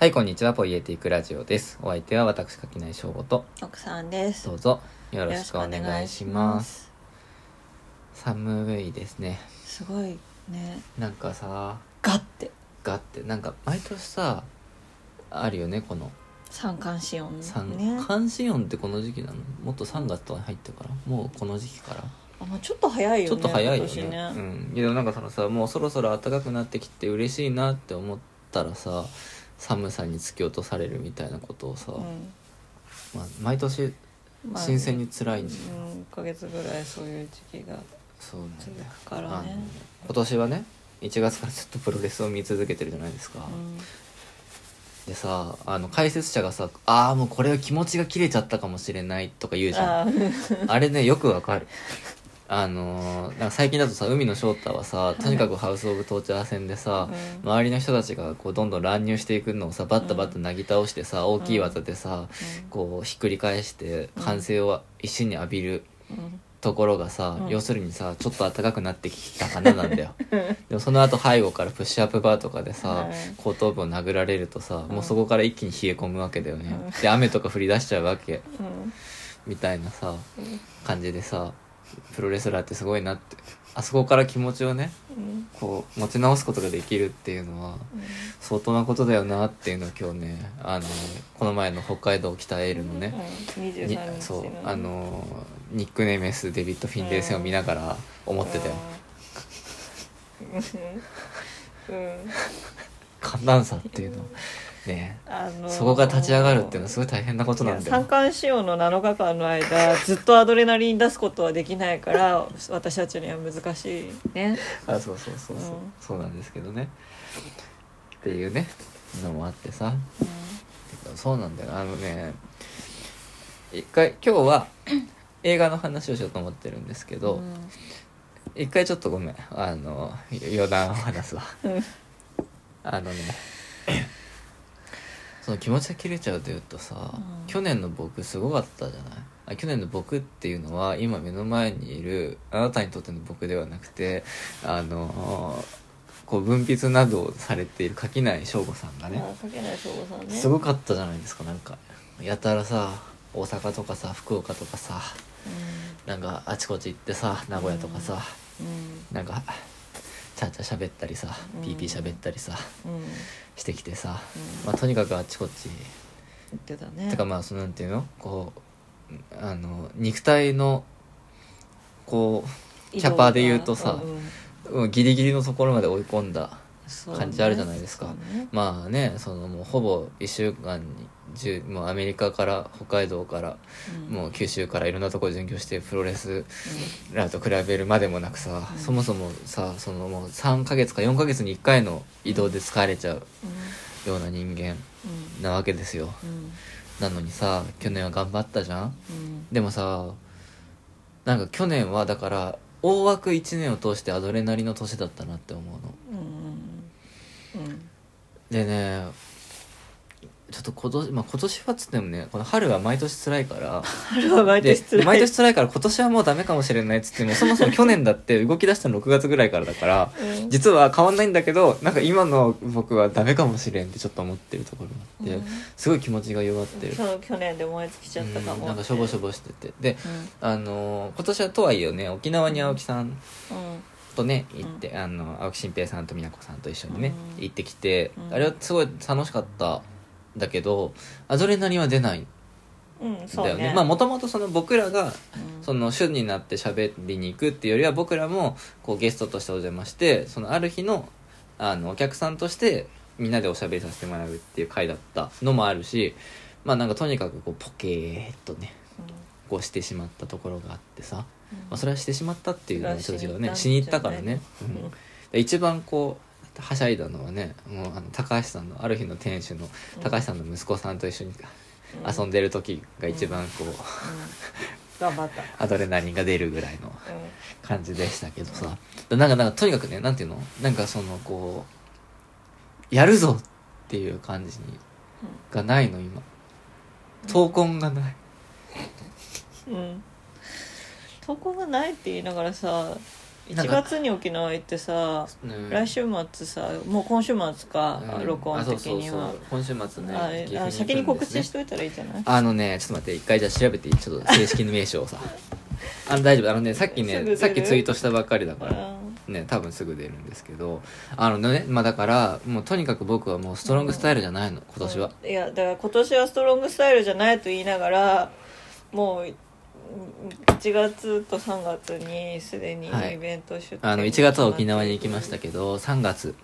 はい、こんにちは。ポイエティックラジオです。お相手は私、垣内翔吾と、奥さんです。どうぞよろしくお願いします。寒いですね。すごいね、なんかさ、ガッてがって、なんか毎年さ、あるよね、この三寒四温三ね。関心温ってこの時期なの？もっと3月とかに入ってから？もうこの時期から？あ、まあちょっと早いよね。ちょっと早いよねねうん、いやでもなんかそのさもうそろそろ暖かくなってきて嬉しいなって思ったらさ寒さに突き落とされるみたいなことをさ、うん。まあ、毎年まあ新鮮に辛いんだよ、うん、1ヶ月ぐらいそういう時期がそうなんだ続よくからあのね。今年はね1月からずっとプロレスを見続けてるじゃないですか、うん。でさあの解説者がさ「ああもうこれは気持ちが切れちゃったかもしれない」とか言うじゃん。あれねよくわかるあのーなんか最近だとさ海野翔太はさとにかくハウス・オブ・トーチャー戦でさ、うん。周りの人たちがこうどんどん乱入していくのをさバッタバッタなぎ倒してさ、大きい技でさ、こうひっくり返して歓声を一身に浴びるうんところがさ、うん。要するにさちょっと暖かくなってきたかななんだよ。でもその後背後からプッシュアップバーとかでさ、うん後頭部を殴られるとさ、うん。もうそこから一気に冷え込むわけだよね、うん。で雨とか降り出しちゃうわけ。うん。みたいなさうん。感じでさプロレスラーってすごいなって。あそこから気持ちをねうん。こう持ち直すことができるっていうのは相当なことだよなっていうのを今日ねあのこの前の北海道北エールのね、うん、に23日そうのあのニックネーム S デビッド・フィンレイ戦を見ながら思ってたよ、うん。うん。寒暖差っていうのねあのーそこが立ち上がるっていうのはすごい大変なことなんだ三よ寒四温の7日間の間ずっとアドレナリン出すことはできないから私たちには難しいね。あそうそうそうそう、うん。そうなんですけどね。っていうねのもあってさ。そうなんだよ。あのね一回今日は映画の話をしようと思ってるんですけど、うん。一回ちょっとごめん。あの余談を話すわ。うん。あのねその気持ちが切れちゃうというとさ、うん。去年の僕すごかったじゃない？あ去年の僕っていうのは今目の前にいるあなたにとっての僕ではなくてあのこう分泌などをされている垣内翔吾さんがねあかけない省吾さんね。すごかったじゃないですかなんか。やたらさ大阪とかさ福岡とかさなんかあちこち行ってさ名古屋とかさ、うん。なんかちゃちゃ喋ったりさうん。ピーピー喋ったりさうん。うんしてきてさ、うん。まあ、とにかくあっちこっち、言ってたね。てかまあそのなんていうの？こうあの肉体のこうキャパで言うとさうんギリギリのところまで追い込んだ感じあるじゃないですか。ね。まあねそのもうほぼ1週間に中もうアメリカから北海道からうん。もう九州からいろんなところ巡業してプロレスラーと比べるまでもなくさ、うん。そもそもさそのもう3ヶ月か4ヶ月に1回の移動で疲れちゃうような人間うん。なわけですよ。うん。なのにさ去年は頑張ったじゃん？うん。でもさなんか去年はだから大枠1年を通してアドレナリンの年だったなって思うのでねちょっと今年、まあ、今年はっつってもねこの春は毎年辛いから。春は毎で年辛い。毎年辛いから今年はもうダメかもしれないっつってもそもそも去年だって動き出したの6月ぐらいからだからうん。実は変わんないんだけどなんか今の僕はダメかもしれんってちょっと思ってるところがあって、うん。すごい気持ちが弱ってる、去年で燃え尽きちゃったかもうんなんかしょぼしょぼぼしてて。でうん。あのー今年はとはいえね沖縄に青木さんとね行って、あの青木新平さんと美奈子さんと一緒にね、うん。行ってきて、うん。あれはすごい楽しかったんだけどアドレナリンは出ない。んうんそうだよね。ねまあもともとその僕らがうん。その主になって喋りに行くっていうよりは僕らもこうゲストとしてお邪魔してそのある日のあのお客さんとしてみんなでおしゃべりさせてもらうっていう回だったのもあるしまあなんかとにかくこうポケーっとねこうしてしまったところがあってさ、まあ、それはしてしまったっていうのはちょっと違うねしに行ったからね、うん。一番こうはしゃいだのはねもうあの高橋さんのある日の店主の高橋さんの息子さんと一緒に遊んでる時が一番こう、うん。頑張った。アドレナリンが出るぐらいのう感じでしたけどさ。なんかなんかとにかくねなんていうの？なんかそのこうやるぞっていう感じにがないの今。闘魂がない。んうん投稿がないって言いながらさ1月に沖縄行ってさうん。来週末さもう今週末か、うん。録音的には。今週末ねあ岐阜あ先に告知しといたらいいじゃない？あのねちょっと待って一回じゃあ調べていい？ちょっと正式な名称をさ。あの大丈夫。あのねさっきねさっきツイートしたばっかりだからうん。ね多分すぐ出るんですけど。あのねまあだからもうとにかく僕はもうストロングスタイルじゃないの今年は、いやだから今年はストロングスタイルじゃないと言いながらもううん1月と3月にすでにはいイベント出店あの1月は沖縄に行きましたけど3月、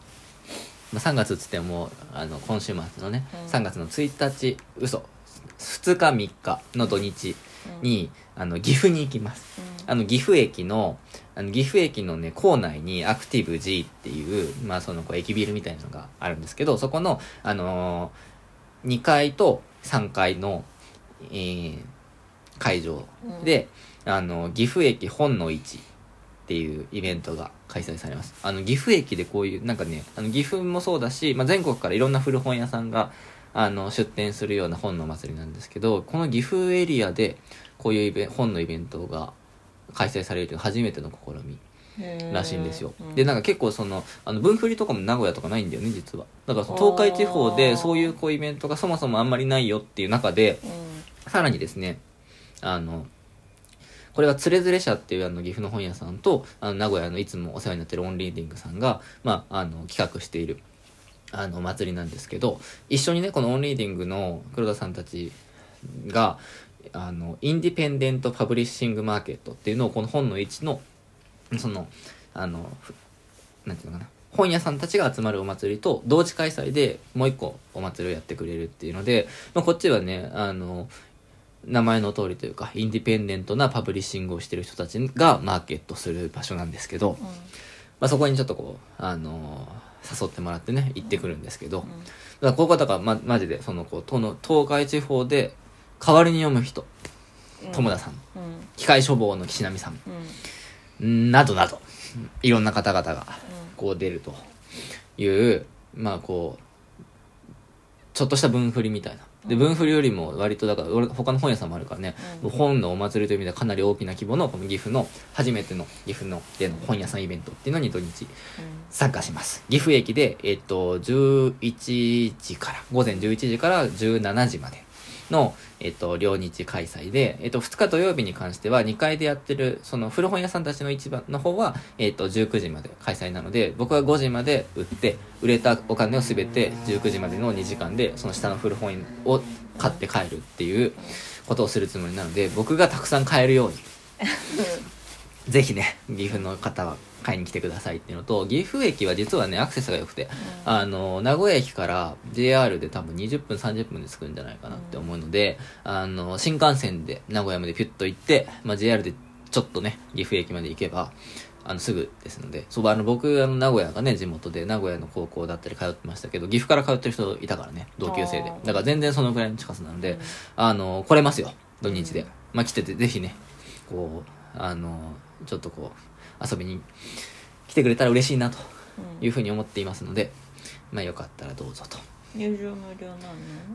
まあ、3月っつってもあの今週末のね、うん。3月の1日嘘。2日3日の土日に、あの岐阜に行きます。あの岐阜駅のあの岐阜駅のね構内にアクティブ G っていう,、まあ、そのこう駅ビルみたいなのがあるんですけどそこの、あのー2階と3階の、えー会場。で、あの岐阜駅本の市っていうイベントが開催されます。あの岐阜駅でこういうなんかねあの岐阜もそうだし、まあ、全国からいろんな古本屋さんがあの出店するような本の祭りなんですけどこの岐阜エリアでこういうイベ本のイベントが開催されるという初めての試みらしいんですよ、でなんか結構そのあの分振りとかも名古屋とかないんだよね実は。だから東海地方でそういうこうイベントがそもそもあんまりないよっていう中でさらにですねあのこれはつれづれ社っていうあの岐阜の本屋さんとあの名古屋のいつもお世話になってるオンリーディングさんが、まあ、あの企画しているあの祭りなんですけど一緒にねこの ON READING の黒田さんたちがあの Independent Publishing Market っていうのをこの本の市のそのあのなんていうのかな本屋さんたちが集まるお祭りと同時開催でもう一個お祭りをやってくれるっていうので、まあ、こっちはねあの名前の通りというか independent な publishing をしてる人たちがマーケットする場所なんですけど、まあ、そこにちょっとこう、あのー誘ってもらってね行ってくるんですけど、だからこういう方が、ま、マジでそのこう東の東海地方で代わりに読む人友田さんうん。機械処方の岸波さんうん。などなどいろんな方々がこう出るというまあこうちょっとした分振りみたいなで分振りよりも割とだから俺他の本屋さんもあるからね、うん。本のお祭りという意味ではかなり大きな規模のこの岐阜の初めての岐阜のでの本屋さんイベントっていうのに土日参加します。岐阜駅で、えっと11時から午前11時から17時までの、えっと両日開催で、えっと2日土曜日に関しては2階でやってるその古本屋さんたちの市場の方は、えっと19時まで開催なので僕は5時まで売って売れたお金を全て19時までの2時間でその下の古本を買って帰るっていうことをするつもりなので僕がたくさん買えるように。ぜひね岐阜の方は買いに来てくださいっていうのと岐阜駅は実はねアクセスが良くてあの名古屋駅から JR で多分20分30分で着くんじゃないかなって思うので、あの新幹線で名古屋までピュッと行って、まあ、JR でちょっとね岐阜駅まで行けばあのすぐですのでそうあの僕あの名古屋がね地元で名古屋の高校だったり通ってましたけど岐阜から通ってる人いたからね同級生で。だから全然そのぐらいの近さなので、うん。あの来れますよ土日で、まあ来ててぜひねこうあのちょっとこう遊びに来てくれたら嬉しいなというふうに思っていますので、まあよかったらどうぞと。入場無料なの？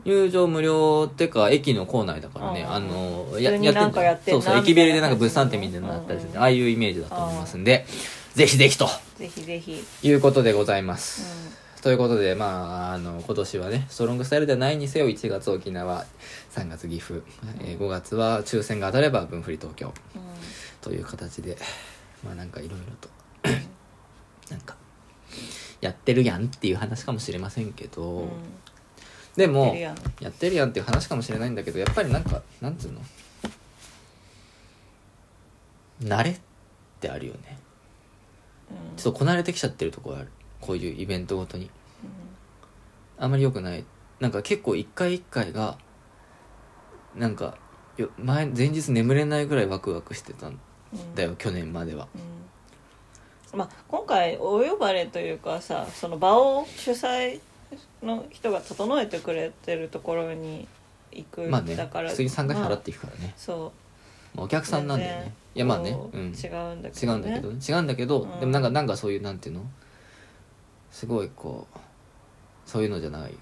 入場無料ってか駅の構内だからねあの普通になんかやってそうそう駅ビルでなんか物産展みたいなのあったりするんでうんああいうイメージだと思いますんでぜひぜひと。ぜひぜひ。いうことでございます、ということでまああの今年はねストロングスタイルではないにせよ1月沖縄3月岐阜、えー5月は抽選が当たれば分振り東京うんうん。という形でまあなんかいろいろと なんかやってるやんっていう話かもしれませんけど、うん。でもやってるやん。やっていう話かもしれないんだけどやっぱりなんかなんつうの？慣れってあるよね。うん。ちょっとこなれてきちゃってるところある。こういうイベントごとに。あんまり良くない。なんか結構一回一回がなんかよ前前日眠れないぐらいワクワクしてたんうん。だよ去年までは。うん。まあ、今回お呼ばれというかさその場を主催の人が整えてくれてるところに行く、まあねだから。普通に参加費まあ払っていくからね、そまあ、お客うさんなんだよねいやまあね。こう。うん。違うんだけ違ど、ね、うんだけど。ね違うんだけど、うん。でもなんかなんかそういうなんていうの？すごいこうそういうのじゃない。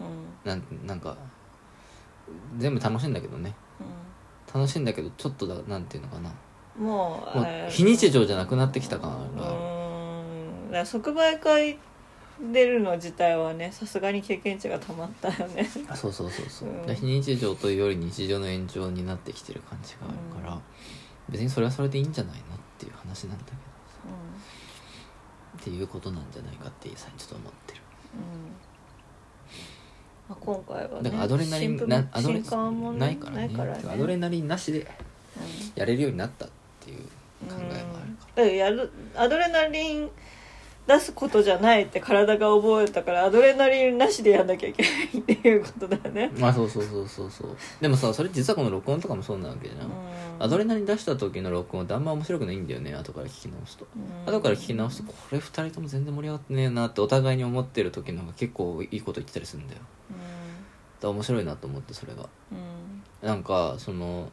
うん。うんなんなんか全部楽しいんだけどね。楽しいんだけどちょっとだなんていうのかなもうもうえー非日常じゃなくなってきた感うが、ーん。だから即売会出るの自体はねさすがに経験値がたまったよね。あそうそうそうそう、うん。で非日常というより日常の延長になってきてる感じがあるから、別にそれはそれでいいんじゃないのっていう話なんだけど。っていうことなんじゃないかってさちょっと思ってる。まあ、今回はねだからアドレナリン新なアドレないからね。ないアドレナリンなしでうん。やれるようになったっていう考えもあるかだからやるアドレナリン出すことじゃないって体が覚えたからアドレナリンなしでやんなきゃいけないっていうことだよね。らまあそうそうそうそうそう。でもさそれ実はこの録音とかもそうなわけじゃん、アドレナリン出した時の録音ってあんま面白くないんだよね後から聞き直すと。後から聞き直すとこれ二人とも全然盛り上がってねえなってお互いに思ってる時の方が結構いいこと言ってたりするんだよ。だから面白いなと思ってそれが。なんかその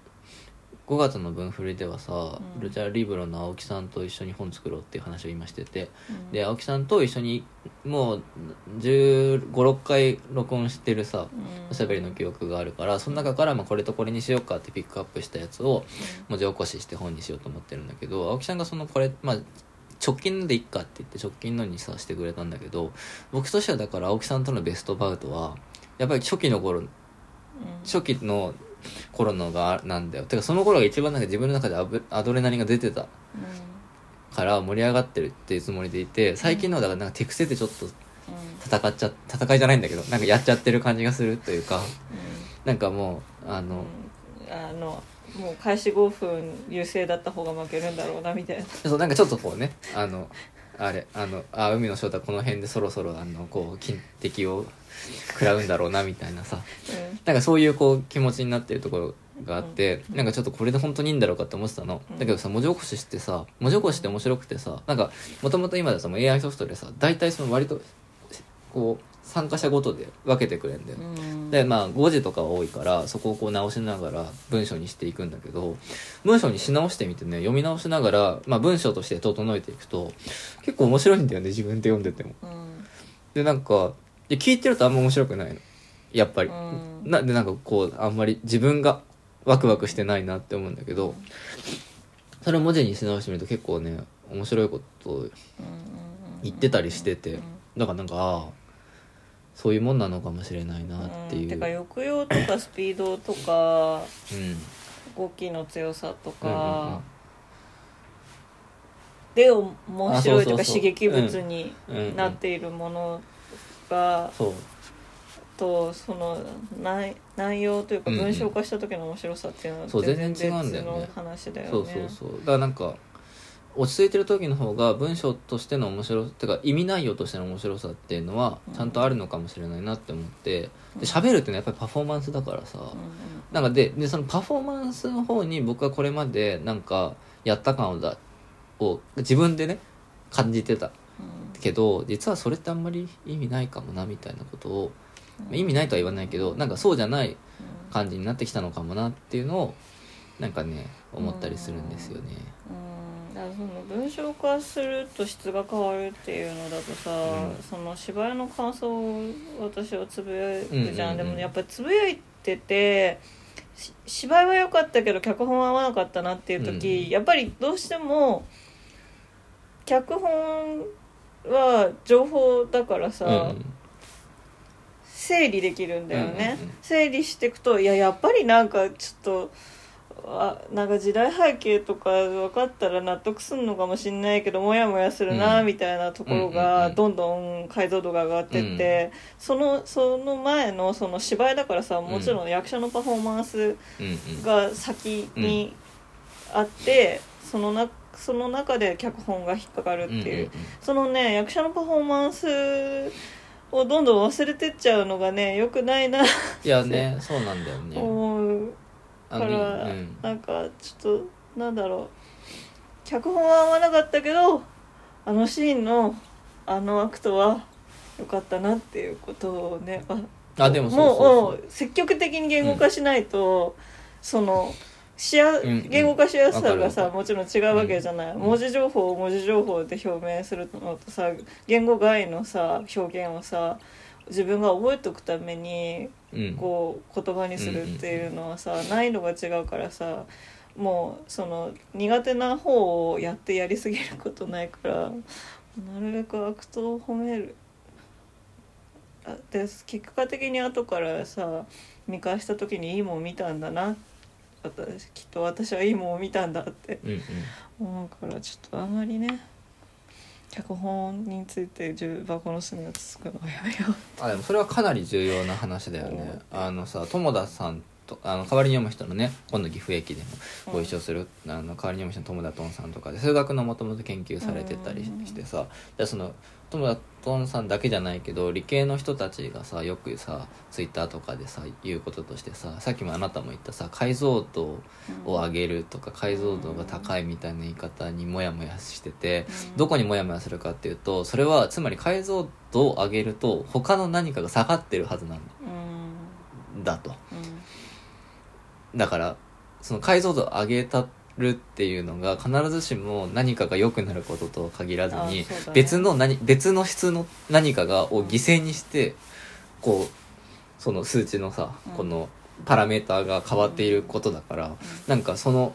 5月の分振りではさ、うん。ルチャリブロの青木さんと一緒に本作ろうっていう話を今してて、で青木さんと一緒にもう1 5 6回録音してるさおしゃべりの記憶があるからその中からまあこれとこれにしようかってピックアップしたやつを文字起こしして本にしようと思ってるんだけど青木さんがそのこれまあ直近のでいっかって言って直近のにさしてくれたんだけど僕としてはだから青木さんとのベストバウトはやっぱり初期の頃初期の頃のがなんだよ。てかその頃が一番なんか自分の中でアブアドレナリンが出てたから盛り上がってるっていうつもりでいて最近のはだからなんか手癖でちょっと戦っちゃ戦いじゃないんだけどなんかやっちゃってる感じがするというかなんかもうあの、あのもう開始5分優勢だった方が負けるんだろうなみたいな。そうなんかちょっとこうねあのあれあのあ海の翔太この辺でそろそろあのこう金敵を食らうんだろうなみたいなさ。なんかそういうこう気持ちになってるところがあって、なんかちょっとこれで本当にいいんだろうかって思ってたの、うん。だけどさ文字起こししてさ文字起こしって面白くてさなんかもともと今でさもう AI ソフトでさ大体その割とこう参加者ごとで分けてくれるんだよ、うん。でまあ5時とかは多いからそこをこう直しながら文章にしていくんだけど文章にし直してみてね読み直しながら、まあ、文章として整えていくと結構面白いんだよね自分で読んでても。うん。でなんかで聞いてるとあんま面白くないの。やっぱり、うん。なでなんかこうあんまり自分がワクワクしてないなって思うんだけどそれを文字にし直してみると結構ね面白いことを言ってたりしててだからなんかああそういうもんなのかもしれないなっていう、てか抑揚とかスピードとかうん。動きの強さとうんうんうん。かで面白いとかあそうそうそう刺激物にうんうんなっているものがそう。とその内内容というかうんうん。文章化した時の面白さっていうのはそう全然違うんだよね。別の話だよね。そうそうそう。だからなんか落ち着いてる時の方が文章としての面白てか意味内容としての面白さっていうのはちゃんとあるのかもしれないなって思ってで喋るってのはやっぱりパフォーマンスだからさ、うんなんかででそのパフォーマンスの方に僕はこれまでなんかやった感をだを自分でね感じてた。うんけど実はそれってあんまり意味ないかもなみたいなことを、まあ意味ないとは言わないけどなんかそうじゃない感じになってきたのかもなっていうのをなんかね思ったりするんですよね。うん。だからその文章化すると質が変わるっていうのだとさ、うん。その芝居の感想を私はつぶやくじゃん,、でもやっぱりつぶやいててし芝居は良かったけど脚本は合わなかったなっていう時、うん。やっぱりどうしても脚本は情報だからさ、うん。整理できるんだよね、うんうんうん。整理していくといややっぱりなんかちょっとあなんか時代背景とか分かったら納得するのかもしんないけどモヤモヤするなうん。みたいなところうんうんうん。がどんどん解像度が上がってって、そのその前のその芝居だからさもちろん役者のパフォーマンスうんうん。が先にあって、そのなその中で脚本が引っかかるっていう。うんうんそのね役者のパフォーマンスをどんどん忘れてっちゃうのがねよくないな、いやねそうなんだよね。思うから、うん。なんかちょっとなんだろう。脚本は合わなかったけどあのシーンのあの act は良かったなっていうことをねああでももう積極的に言語化しないと、そのしやうんうん。言語化しやすさがさ、わかるもちろん違うわけじゃない、うん。文字情報を文字情報で表現するのとさ言語外のさ表現をさ自分が覚えておくためにうん。こう言葉にするっていうのはさ、難易度が違うからさもうその苦手な方をやってやりすぎることないからなるべく悪党を褒める。あで結果的に後からさ見返した時にいいもん見たんだな私きっと私はいいもん見たんだって。うんうん。思うからちょっとあんまりね。脚本について重箱の隅をつつくのはやめよう。あでもそれはかなり重要な話だよね。あのさ友田さんとあの代わりに読む人のね今度岐阜駅でもご一緒する、あの代わりに読む人の友田トンさんとかで数学のもともと研究されてたりしてさでそのトンさんだけじゃないけど理系の人たちがさよくさツイッターとかでさ言うこととしてささっきもあなたも言ったさ解像度を上げるとか解像度が高いみたいな言い方にモヤモヤしててどこにモヤモヤするかっていうとそれはつまり解像度を上げると他の何かが下がってるはずなんうん。だと。うん。だからその解像度を上げたるっていうのが必ずしも何かが良くなることとは限らずに、別の何別の質の何かがを犠牲にしてこうその数値のさ、うん。このパラメーターが変わっていることだから、なんかその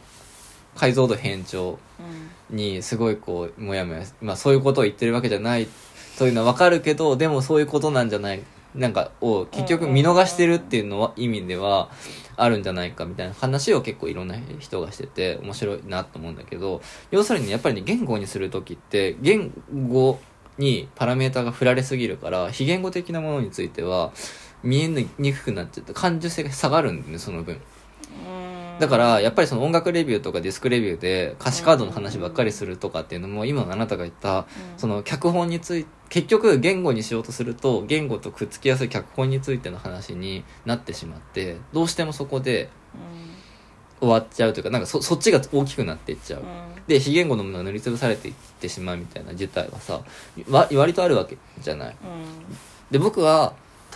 解像度変調うん。にすごいこうモヤモヤまあそういうことを言ってるわけじゃないというのは分かるけどでもそういうことなんじゃないなんかを結局見逃してるっていうのは意味ではあるんじゃないかみたいな話を結構いろんな人がしてて面白いなと思うんだけど要するにやっぱりね言語にする時って言語にパラメータが振られすぎるから非言語的なものについては見えにくくなっちゃって感受性が下がるんでねその分。うんだからやっぱりその音楽レビューとかディスクレビューで歌詞カードの話ばっかりするとかっていうのも今のあなたが言ったその脚本について結局言語にしようとすると言語とくっつきやすい脚本についての話になってしまってどうしてもそこで終わっちゃうというかなんかそそっちが大きくなっていっちゃう。うん。で非言語のものが塗りつぶされていってしまうみたいな事態はさわ割とあるわけじゃない。うん。で僕は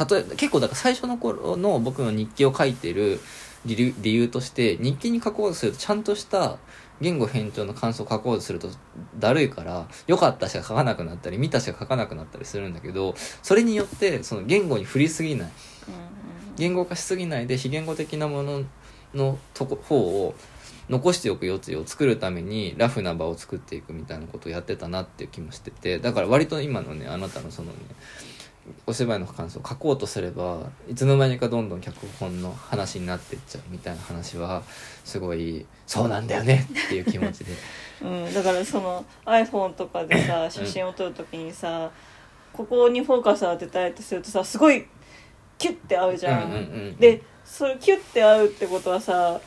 例え結構だから最初の頃の僕の日記を書いてる理由理由として日記に書こうとするとちゃんとした言語変調の感想を書こうとするとだるいから良かったしか書かなくなったり見たしか書かなくなったりするんだけどそれによってその言語に振りすぎない。言語化しすぎないで非言語的なもののとこ方を残しておく余地を作るためにラフな場を作っていくみたいなことをやってたなっていう気もしててだから割と今のねあなたのそのねお芝居の感想を書こうとすればいつの間にかどんどん脚本の話になっていっちゃうみたいな話はすごいそうなんだよねっていう気持ちで。うん、だからその iPhone とかでさ写真を撮るときにさ、ここにフォーカス当てたいとするとさすごいキュッて合うじゃん。うんうんうんでそれキュッて合うってことはさ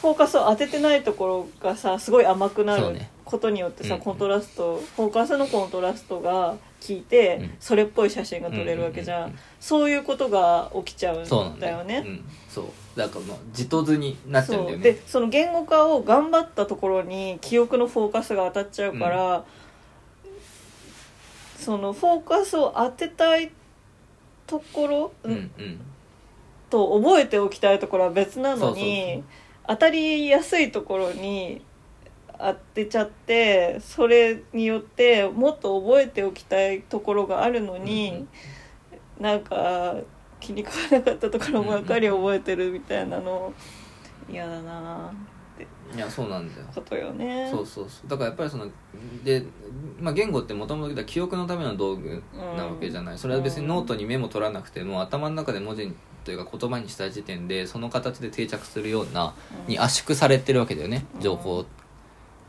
フォーカスを当ててないところがさすごい甘くなることによってさ、うん。コントラストフォーカスのコントラストが効いて、うん。それっぽい写真が撮れるわけじゃん,、うんうんうんそういうことが起きちゃうんそうなんだだよ。ね。うん、そう。だからまあ自と図になっちゃうんだよそう。ねでその言語化を頑張ったところに記憶のフォーカスが当たっちゃうから、そのフォーカスを当てたいところ、うんうん。と覚えておきたいところは別なのそうそうそう。に当たりやすいところに当てちゃってそれによってもっと覚えておきたいところがあるのに、なんか気に食わなかったところばっかり覚えてるみたいなの嫌だなっていやそうなんだよ。ことよね。そうそうそう。だからやっぱりそので、まあ、言語ってもともと記憶のための道具なわけじゃない、それは別にノートにメモ取らなくても頭の中で文字というか言葉にした時点でその形で定着するようなうん。に圧縮されてるわけだよね。うん情報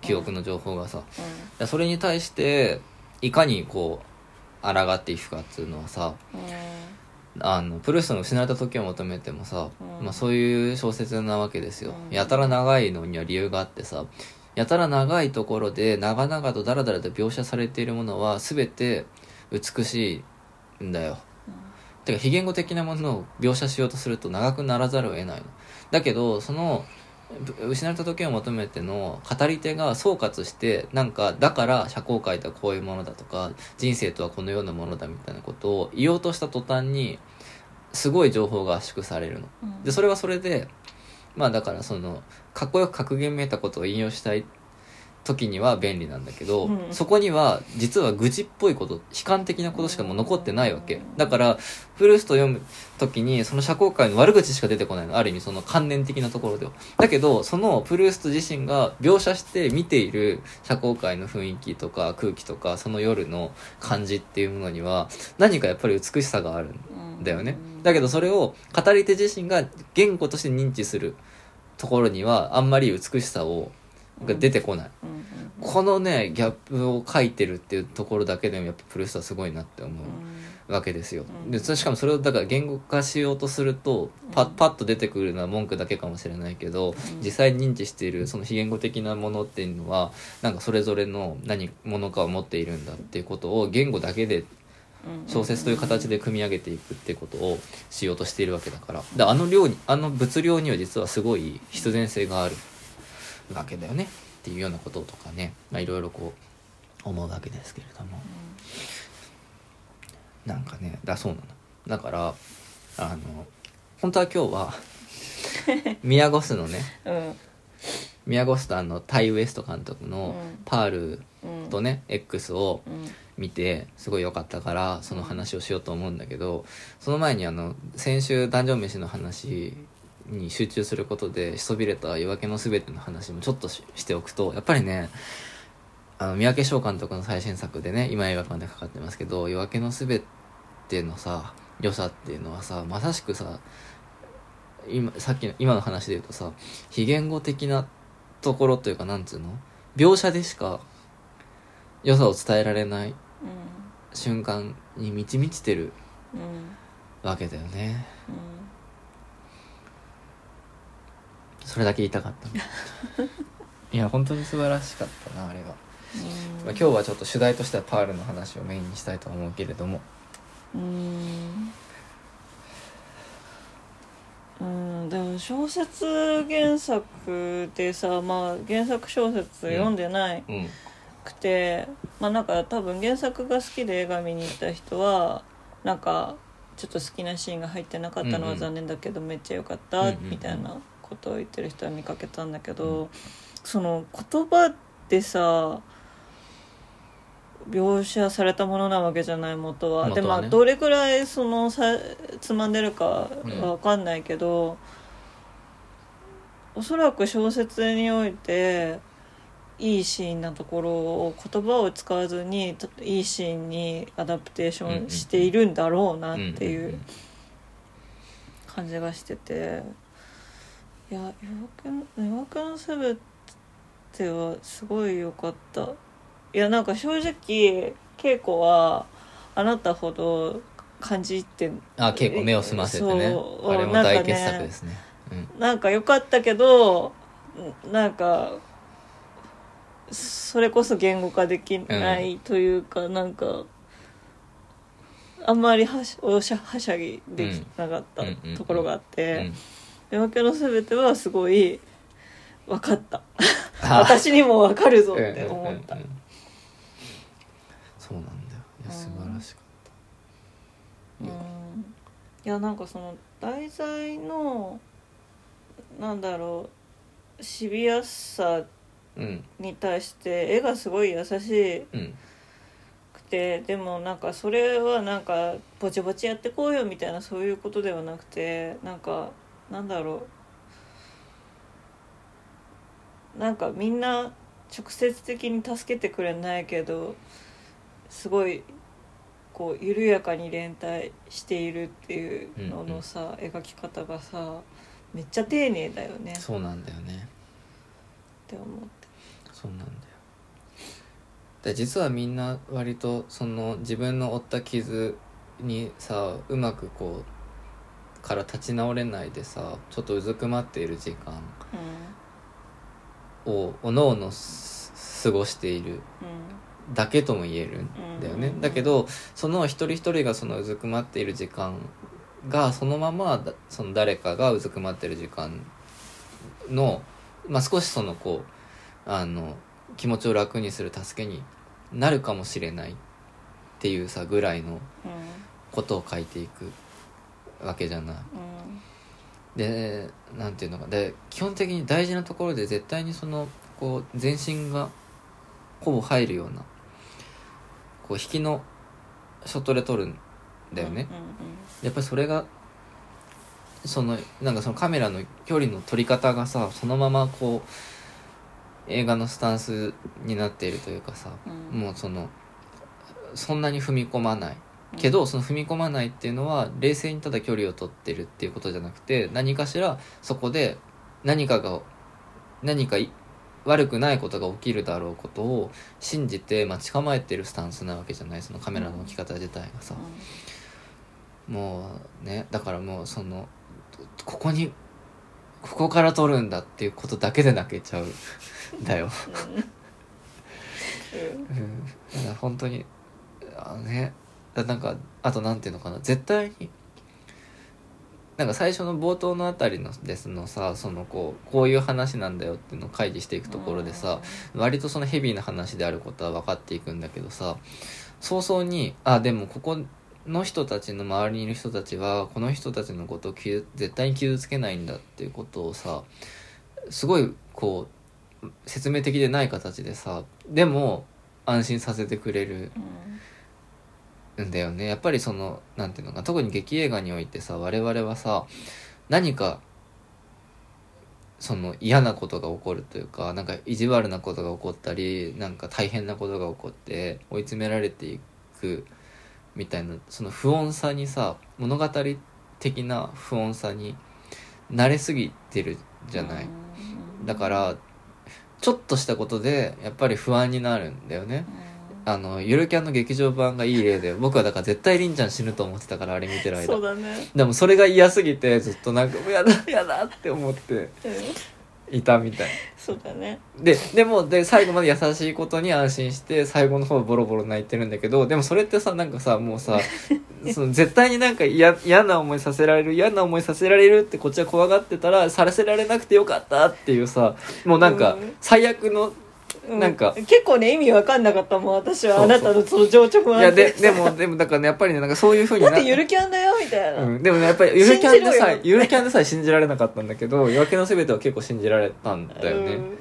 記憶の情報がさ。うん。でそれに対していかにこう抗っていくかっていうのはさあのプルーストの失われた時を求めてもさ、うん。まあ、そういう小説なわけですよ、うん。やたら長いのには理由があってさやたら長いところで長々とダラダラと描写されているものは全て美しいんだよ。てか非言語的なものを描写しようとすると長くならざるを得ないの。だけどそのぶ失われた時を求めての語り手が総括してなんかだから社交界とはこういうものだとか人生とはこのようなものだみたいなことを言おうとした途端にすごい情報が圧縮されるの。うん。でそれはそれでまあだからそのかっこよく格言めいたことを引用したい時には便利なんだけど、うん。そこには実は愚痴っぽいこと悲観的なことしかもう残ってないわけ。だからプルースト読む時にその社交界の悪口しか出てこないの。ある意味その観念的なところでは。だけどそのプルースト自身が描写して見ている社交界の雰囲気とか空気とかその夜の感じっていうものには何かやっぱり美しさがあるんだよね。だけどそれを語り手自身が言語として認知するところにはあんまり美しさをが出てこない。うんうんこのねギャップを書いてるっていうところだけでもやっぱプルーストはすごいなって思うわけですよ。うん。でそしかもそれをだから言語化しようとするとパッパッと出てくるのは文句だけかもしれないけどうん。実際に認知しているその非言語的なものっていうのはなんかそれぞれの何者かを持っているんだっていうことを言語だけでうん小説という形で組み上げていくっていうことをしようとしているわけだから。であの量にあの物量には実はすごい必然性があるわけだよね。っていうようなこととかね。まあいろいろこう思うわけですけれども。なんかねだそうなの。だからあの本当は今日は 宮古スのねうん。宮古スとあのタイ・ウエスト監督のうん「パールうん」とね X をうん。見てすごい良かったからその話をしようと思うんだけどその前にあの先週ダンジョン飯の話に集中することでしそびれた夜明けのすべての話もちょっとししておくとやっぱりねあの三宅翔監督の最新作でね今映画館でかかってますけど夜明けのすべてのさ良さっていうのはさまさしくさ今さっきの今の話で言うとさ非言語的なところというかなんつうの？描写でしか良さを伝えられない瞬間に満ち満ちてるうんうん。わけだよね。うんそれだけ言いたかったの。いや本当に素晴らしかったなあれは、まあ、今日はちょっと主題としてはパールの話をメインにしたいと思うけれども。うん。うん。でも小説原作でさまあ原作小説読んでないうん。くて、まあなんか多分原作が好きで映画見に行った人はなんかちょっと好きなシーンが入ってなかったのは残念だけどめっちゃ良かったうんうんうん。みたいなことを言ってる人は見かけたんだけど、その言葉でさ描写されたものなわけじゃない元は。ね。まあどれくらいそのさつまんでるかは分かんないけど、おそらく小説においていいシーンなところを言葉を使わずにいいシーンにアダプテーションしているんだろうなっていう感じがしてていや「夜明けの夜明けのすべて」はすごい良かった。いやなんか正直稽古はあなたほど感じてあ結構目を澄ませてね。そう。あれも大傑作ですね。うん。なんか良かったけどんなんかそれこそ言語化できないというか、なんかあんまりはしおしゃはしゃぎできなかったうん。うん。うん。ところがあっうてん「夜明けのすべて」はすごい分かった。あ。私にも分かるぞって思った。うんうんうんそうなんだよ。いや素晴らしかうん。いやなんかその題材のなんだろうシビアさったうん。に対して絵がすごい優しうん。くてでもなんかそれはなんかぼちぼちやってこうよみたいなそういうことではなくてなんかなんだろう。なんかみんな直接的に助けてくれないけどすごいこう緩やかに連帯しているっていうののさ、描き方がさめっちゃ丁寧だよね。っそうなんだよね。て思って。そうなんだよ。で実はみんな割とその自分の負った傷にさうまくこうから立ち直れないでさちょっとうずくまっている時間をおのおのす過ごしているだけとも言えるんだよね、うん。だけどその一人一人がそのうずくまっている時間がそのままだその誰かがうずくまってる時間の、まあ、少しそのこうあの気持ちを楽にする助けになるかもしれないっていうさぐらいのうん。ことを書いていくわけじゃない。うん。でなんていうのか。で基本的に大事なところで絶対にそのこう全身がほぼ入るようなこう引きのショットで撮るんだよね、やっぱりそれがそのなんかそのカメラの距離の取り方がさそのままこう映画のスタンスになっているというかさ、うん。もうそのそんなに踏み込まないけど、その踏み込まないっていうのは冷静にただ距離を取ってるっていうことじゃなくて何かしらそこで何かが何かい悪くないことが起きるだろうことを信じて待ち構えてるスタンスなわけじゃない。そのカメラの置き方自体がさ、もうねだからもうそのここにここから撮るんだっていうことだけで泣けちゃう。んだよ。うん。だから本当にあのねだなんかあとなんていうのかな。絶対になんか最初の冒頭のあたりのですのさそのこうこういう話なんだよっていうのを開示していくところでさ、割とそのヘビーな話であることは分かっていくんだけどさ早々にあでもここの人たちの周りにいる人たちはこの人たちのことを傷絶対に傷つけないんだっていうことをさすごいこう説明的でない形でさでも安心させてくれる。うんんだよね。やっぱりそのなんていうのかな特に劇映画においてさ我々はさ何かその嫌なことが起こるというかなんか意地悪なことが起こったりなんか大変なことが起こって追い詰められていくみたいなその不穏さにさ物語的な不穏さに慣れすぎてるじゃない、うん。だからちょっとしたことでやっぱり不安になるんだよね。うんあのゆるキャンの劇場版がいい例で僕はだから絶対りんちゃん死ぬと思ってたからあれ見てる間。そうだね。でもそれが嫌すぎてずっとなんか「やだやだ」って思ってうん。いたみたい。そうだね。ででもで最後まで優しいことに安心して最後の方ボロボロ泣いてるんだけどでもそれってさなんかさもうさ その絶対になんか嫌嫌な思いさせられる嫌な思いさせられるってこっちは怖がってたらさせられなくてよかったっていうさもうなんかうん。最悪のうなんか。結構ね意味わかんなかったもん私は。そうそう。あなたのその情緒不安いやで定でもでもだからねやっぱりねなんかそういうふうになだってゆるキャンだよみたいな、うん、でもねやっぱりゆるキャンでさ信じろよ。えゆるキャンでさえ 信じられなかったんだけど夜明けのすべては結構信じられたんだよね、うん。うん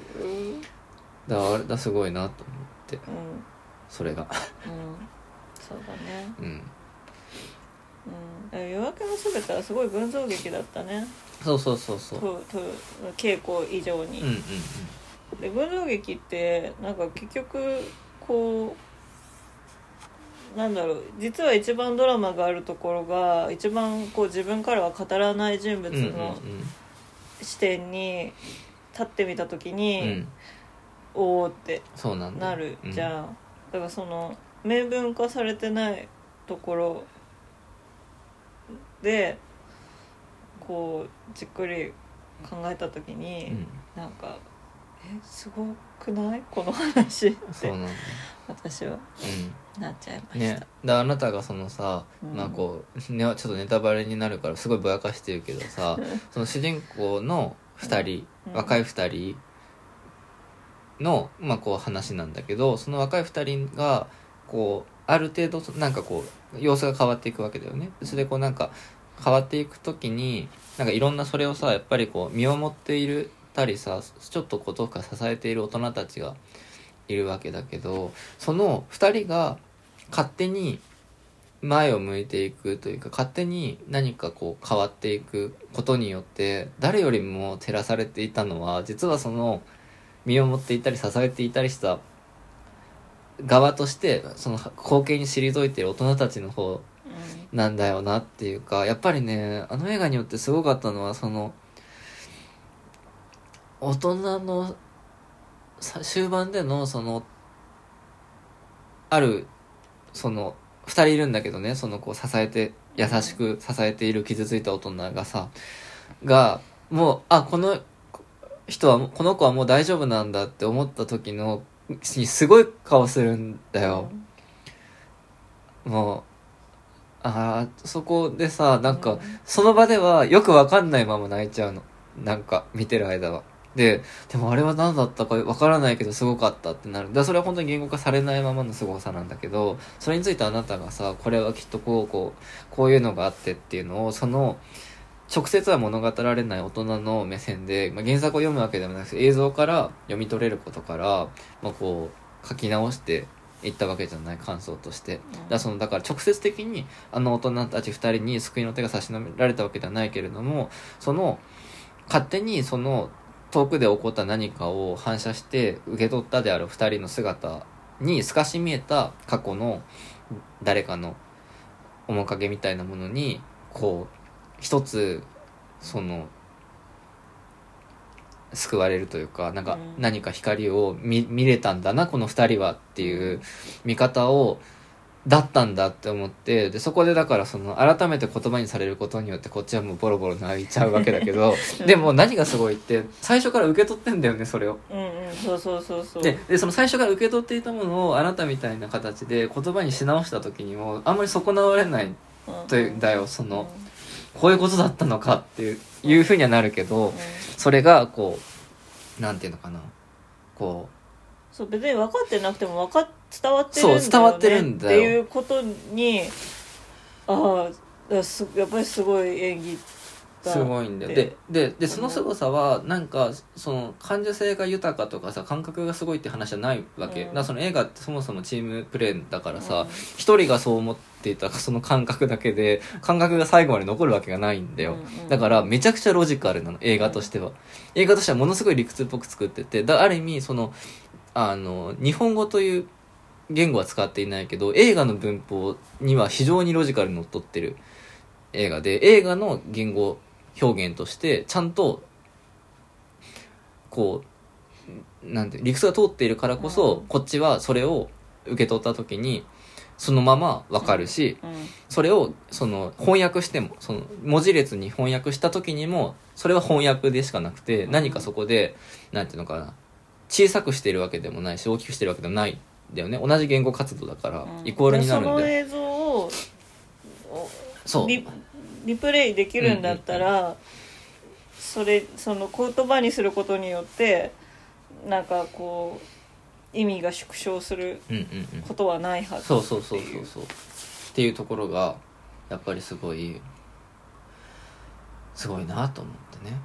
だからあれだすごいなと思って。うん。それが。うん。そうだね。うん。うん。夜明けのすべてはすごい群像劇だったね。そうそうそうそう。とと稽古以上に、うんうんで群像劇ってなんか結局こうなんだろう実は一番ドラマがあるところが一番こう自分からは語らない人物の視点に立ってみた時うんに、うん。おおってなるじん。ゃん、だからその明文化されてないところでこうじっくり考えた時に、うん。なんか「えすごくない？この話」って。そうなんだ。私は。うなっちゃいまんした、ね。であなたがそのさ、うん。まあこう、ね、ちょっとネタバレになるからすごいぼやかしてるけどさその主人公の2人、うん。若い2人の、まあ、こう話なんだけどその若い2人がこうある程度なんかこう様子が変わっていくわけだよね。それでこうなんか変わっていく時になんかいろんなそれをさやっぱりこう見守っているたりさちょっとことか支えている大人たちがいるわけだけどその2人が勝手に前を向いていくというか勝手に何かこう変わっていくことによって誰よりも照らされていたのは実はその身を持っていたり支えていたりした側としてその後継に退いてる大人たちの方なんだよなっていうかやっぱりねあの映画によってすごかったのはその大人のさ終盤でのそのあるその2人いるんだけどねそのこう支えて優しく支えている傷ついた大人がさがもうあこの人はこの子はもう大丈夫なんだって思った時のにすごい顔するんだよ、もうああそこでさなんか、その場ではよくわかんないまま泣いちゃうの。なんか見てる間はででもあれは何だったかわからないけどすごかったってなる。だそれは本当に言語化されないままのすごさなんだけどそれについてあなたがさこれはきっとこうこうこういうのがあってっていうのをその直接は物語られない大人の目線で、まあ、原作を読むわけでもなくて映像から読み取れることから、まあ、こ書き直していったわけじゃない感想として。だからそのだから直接的にあの大人たち2人に救いの手が差し伸べられたわけではないけれどもその勝手にその遠くで起こった何かを反射して受け取ったである2人の姿に透かし見えた過去の誰かの面影みたいなものにこう一つその救われるというかなんかうん。何か光を見見れたんだなこの2人はっていう見方をだったんだって思ってでそこでだからその改めて言葉にされることによってこっちはもうボロボロ泣いちゃうわけだけど でも何がすごいって最初から受け取ってんだよねそれを。うんうんそうそうそうそう。ででその最初から受け取っていたものをあなたみたいな形で言葉にし直した時にもあんまり損なわれないうんというんだよそのうんこういうことだったのかっていういうふうにはなるけどそれがこうなんていうのかなこそう別に分かってなくても分かっ伝わってるんだよね伝わってるんだよ。っていうことにああすやっぱりすごい演技すごいんだよ。ででででその凄さはなんかその感受性が豊かとかさ感覚がすごいって話じゃないわけ、うん。だその映画ってそもそもチームプレーだからさうん。一、人がそう思っていた その感覚だけで感覚が最後まで残るわけがないんだよ、うんうん。だからめちゃくちゃロジカルなの映画としては、映画としてはものすごい理屈っぽく作っててだある意味そのあの日本語という言語は使っていないけど映画の文法には非常にロジカルにのっとってる映画で映画の言語表現としてちゃんとこうなんて理屈が通っているからこそ、うん。こっちはそれを受け取った時にそのままわかるし、うん。それをその翻訳してもその文字列に翻訳した時にもそれは翻訳でしかなくて何かそこでなんていうのかな小さくしてるわけでもないし大きくしてるわけでもないんだよね。同じ言語活動だからうん。イコールになるんだよ、でその映像をそう。リリプレイできるんだったら、それその言葉にすることによってなんかこう意味が縮小するうんうんうん。ことはないはずそうそうそうそうそう。っていうところがやっぱりすごいすごいなと思ってね。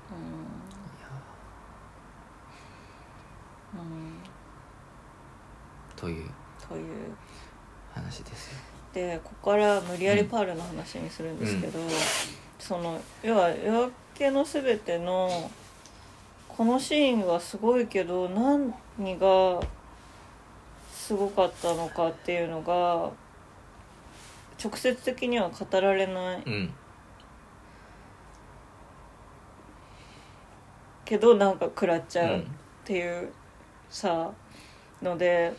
うん、うん、という。という。話ですよ。でここから無理やりパールの話にするんですけど、その要は「夜明けのすべて」のこのシーンはすごいけど何がすごかったのかっていうのが直接的には語られない。うん。けどなんか食らっちうゃうっんていうさので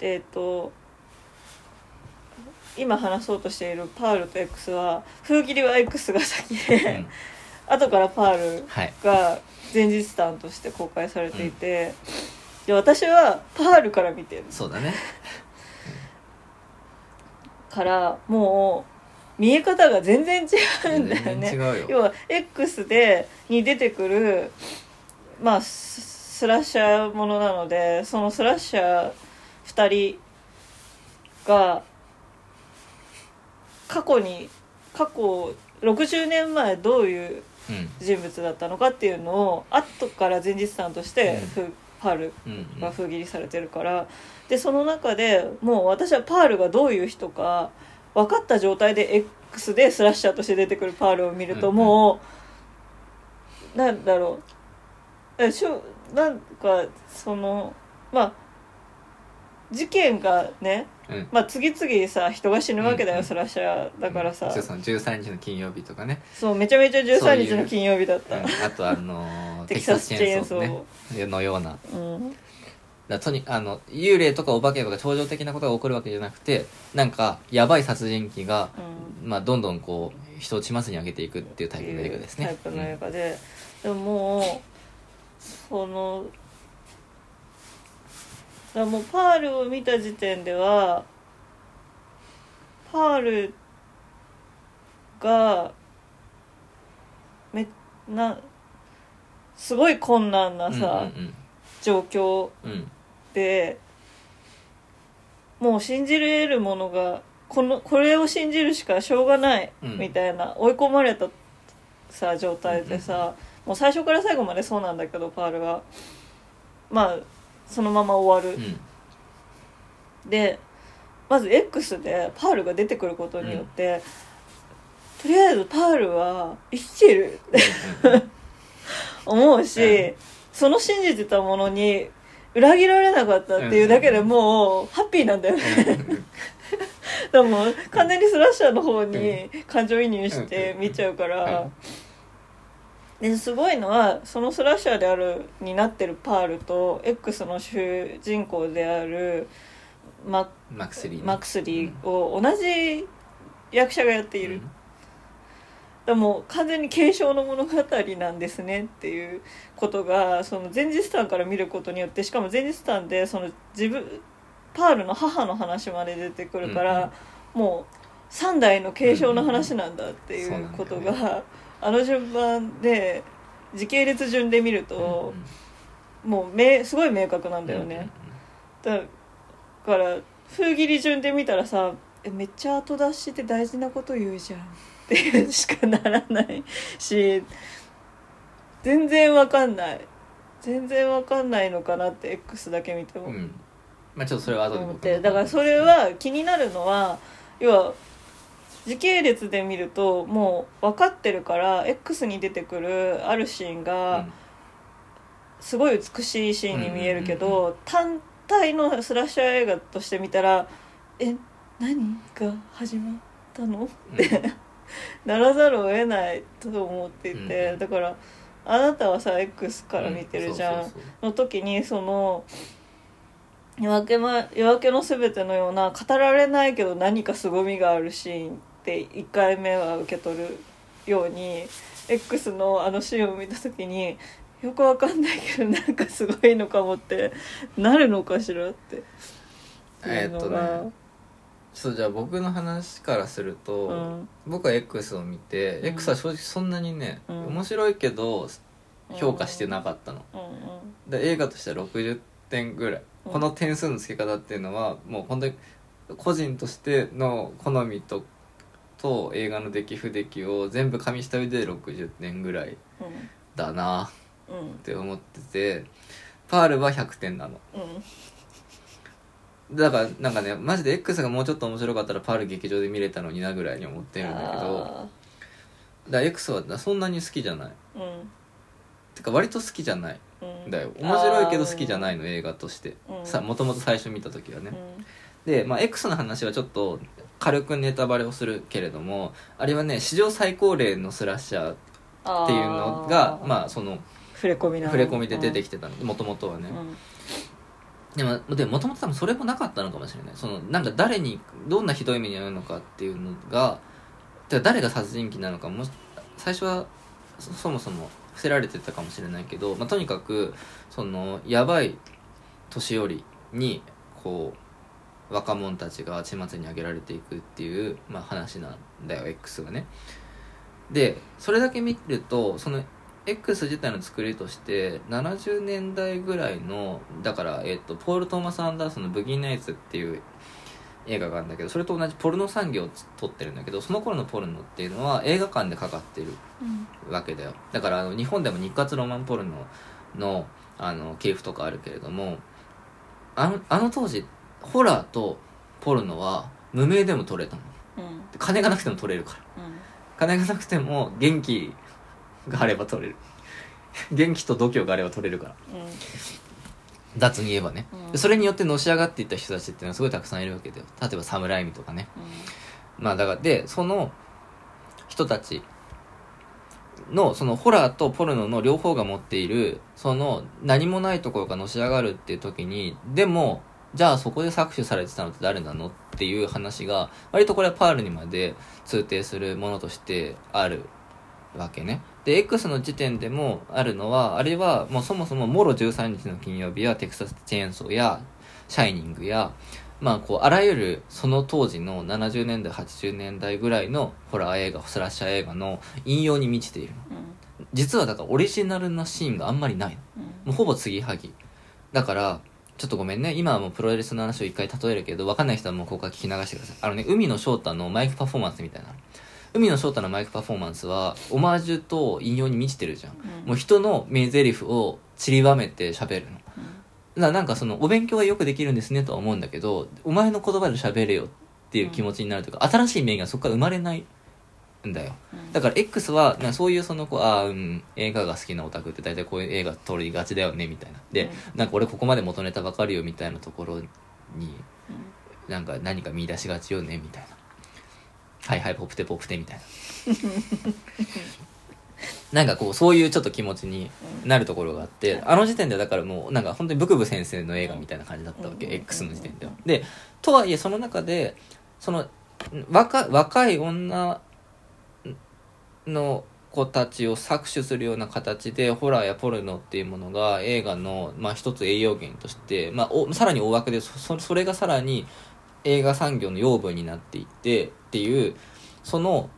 えっ、と今話そうとしているパールと X は封切りは X が先で、うん。後からパールはい。が前日談として公開されていて、で私はパールから見てる。そうだね。からもう見え方が全然違うんだよ全ね然違うよ。要は X でに出てくるまあススラッシャーものなのでそのスラッシャー2人が過去に過去60年前どういううん。人物だったのかっていうのを後から前日談としてふ、パールが封切りされてるから。でその中でもう私はパールがどういう人か分かった状態で X でスラッシャーとして出てくるパールを見るとうんうん。もう、なんだろう。えしょなんかそのまあ事件がね、うん。まあ、次々さ人が死ぬわけだよ、うんうんスラッシャーだからさ、うん。その13日の金曜日とかね、そうめちゃめちゃそう13いう日の金曜日だった、うん。あとあのー テキサスチェーンソーね。のような。うん。らとにあの幽霊とかお化けとか超常的なことが起こるわけじゃなくてなんかやばい殺人鬼が、うん。まあ、どんどんこう人を血末に上げていくっていうタイプの映画ですね。タイプの映画で、でももうそのだもうパールを見た時点ではパールがめなすごい困難なうんさ、うん。状況うん。うんでもう信じれるものがこのこれを信じるしかしょうがないうん。みたいな、追い込まれたさ状態でさ、もう最初から最後までそうなんだけどパールがまあそのまま終わる。うん。でまず X でパールが出てくることによって、とりあえずパールは生きてるって 思うし、うん。その信じてたものに裏切られなかったっていうだけでもうハッピーなんだよね、でも完全にスラッシャーの方に感情移入して見ちゃうから、ですごいのはそのスラッシャーであるになってるパールと X の主人公であるママックスリーね。マクスリーを同じ役者がやっている、でも完全に継承の物語なんですねっていうことがその前日譚から見ることによってしかも前日譚でその自分パールの母の話まで出てくるから、もう3代の継承の話なんだっていうことうんうん。が、あの順番で時系列順で見るうんと、もうめすごい明確なんだよね。だから封切り順で見たらさえめっちゃ後出しって大事なこと言うじゃん。ってしかならない し全然わかんない。全然わかんないのかなって X だけ見ても。うん。うんまあちょっとそれは後で思っ僕て。だからそれは気になるのは要は時系列で見るともう分かってるから X に出てくるあるシーンが、すごい美しいシーンに見えるけど、単体のスラッシャー映画として見たらえ何が始まったの？って ならざるを得ないと思っていて、うんだからあなたはさ X から見てるじゃん、の時にその夜明け,、ま、夜明けのすべてのような語られないけど何か凄みがあるシーンって1回目は受け取るように X のあのシーンを見た時によくわかんないけどなんかすごいのかもってなるのかしらってえーっとねちょっとじゃあ僕の話からすると、うん。僕は X を見て、うん。X は正直そんなにね、うん。面白いけど評価してなかったの、うんうんで映画としては60点ぐらい、うん。この点数の付け方っていうのはもう本当に個人としての好みとと映画の出来不出来を全部加味した上で60点ぐらいだなって思っててパールは100点なの。うん。だからなんかねマジで X がもうちょっと面白かったらパール劇場で見れたのになぐらいに思ってるんだけどだかあら X はそんなに好きじゃない。ーうん。てか割と好きじゃない。うん。だよ。面白いけど好きじゃないの映画として。うん。さもともと最初見た時はね。うん。で、まあ、X の話はちょっと軽くネタバレをするけれどもあれはね史上最高齢のスラッシャーっていうのがまあその触れ込みなの？触れ込みで出てきてたの。もともとはね、うん。でもでもともと多分それもなかったのかもしれない。そのなんか誰にどんなひどい目に遭うのかっていうのがてか誰が殺人鬼なのかも最初はそそもそも伏せられてたかもしれないけど、まあ、とにかくそのやばい年寄りにこう若者たちが血末に上げられていくっていう、まあ、話なんだよ X がね。でそれだけ見るとその X 自体の作りとして70年代ぐらいのだから、えっとポール・トーマス・アンダーソンの「ブギー・ナイツ」っていう映画があるんだけどそれと同じポルノ産業を撮ってるんだけどその頃のポルノっていうのは映画館でかかってるうん。わけだよ。だからあの日本でも日活ロマンポルノのあの系譜とかあるけれどもあのあの当時ホラーとポルノは無名でも撮れたの。うん。金がなくても撮れるから。うん。金がなくても元気があれば撮れる。元気と度胸があれば撮れるから。雑に言えばね、それによってのし上がっていった人たちっていうのはすごいたくさんいるわけだよ。例えば侍味とかね。まあだからでその人たちのそのホラーとポルノの両方が持っているその何もないところがのし上がるっていう時にでもじゃあそこで搾取されてたのって誰なのっていう話が割とこれはパールにまで通底するものとしてあるわけね。で X の時点でもあるのはあれはもうそもそももろ13日の金曜日やテキサスチェーンソーやシャイニングやまあこうあらゆるその当時の70年代80年代ぐらいのホラー映画スラッシャー映画の引用に満ちている。の実はだからオリジナルなシーンがあんまりないの。もうほぼ継ぎはぎ。だからちょっとごめんね。今はもうプロレスの話を一回例えるけど分かんない人はもうここから聞き流してください。あのね海野翔太のマイクパフォーマンスみたいな。海野翔太のマイクパフォーマンスはオマージュと引用に満ちてるじゃん。もう人の名台詞を散りばめて喋るの。ななんかそのお勉強はよくできるんですねとは思うんだけどお前の言葉で喋れよっていう気持ちになるとか、新しい名言がそこから生まれないんだよ。うん。だから X はなそういうそのこうあーうん映画が好きなオタクって大体こういう映画撮りがちだよねみたいな。で、うん。なんか俺ここまで元ネタわかるよみたいなところにうん。なんか何か見出しがちよねみたいな。はいはいポプテポプテみたいな。なんかこうそういうちょっと気持ちになるところがあってあの時点でだからもうなんか本当にブクブ先生の映画みたいな感じだったわけうん。X の時点では。でとはいえその中でその若若い女の子たちを搾取するような形でホラーやポルノっていうものが映画の、まあ、一つ栄養源として、まあ、おさらに大枠でそそそれがさらに映画産業の養分になっていってっていうその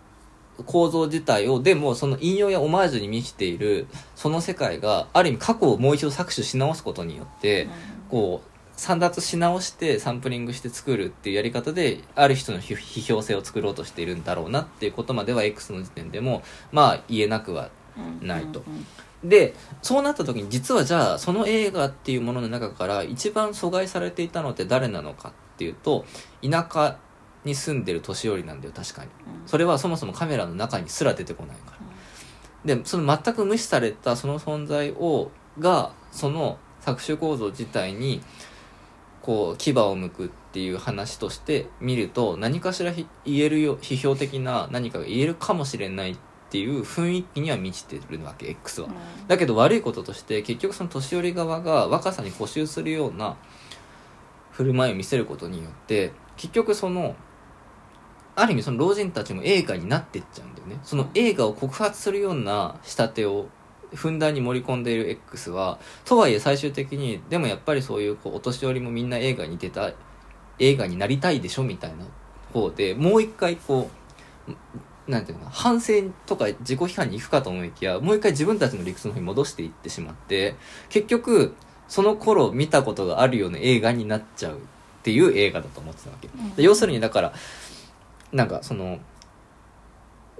構造自体をでもその引用やオマージュに満ちているその世界がある意味過去をもう一度搾取し直すことによって、こう散奪し直してサンプリングして作るっていうやり方である人の批批評性を作ろうとしているんだろうなっていうことまでは X の時点でもまあ言えなくはうんないとうん。でそうなった時に実はじゃあその映画っていうものの中から一番阻害されていたのって誰なのかっていうと田舎に住んでる年寄りなんだよ確かに。うん。それはそもそもカメラの中にすら出てこないから。でその全く無視されたその存在をがその搾取構造自体にこう牙を向くっていう話として見ると何かしらひ言えるよ批評的な何かが言えるかもしれないっていう雰囲気には満ちてるわけ X は。だけど悪いこととして結局その年寄り側が若さに固執するような振る舞いを見せることによって結局そのある意味その老人たちも映画になっていっちゃうんだよねその映画を告発するような仕立てをふんだんに盛り込んでいる X はとはいえ最終的にでもやっぱりそういうこうお年寄りもみんな映画に出たい映画になりたいでしょみたいな方でもう一回こうなんていうのかな反省とか自己批判に行くかと思いきやもう一回自分たちの理屈の方に戻していってしまって結局その頃見たことがあるような映画になっちゃうっていう映画だと思ってたわけ、うん。で要するにだからなんかその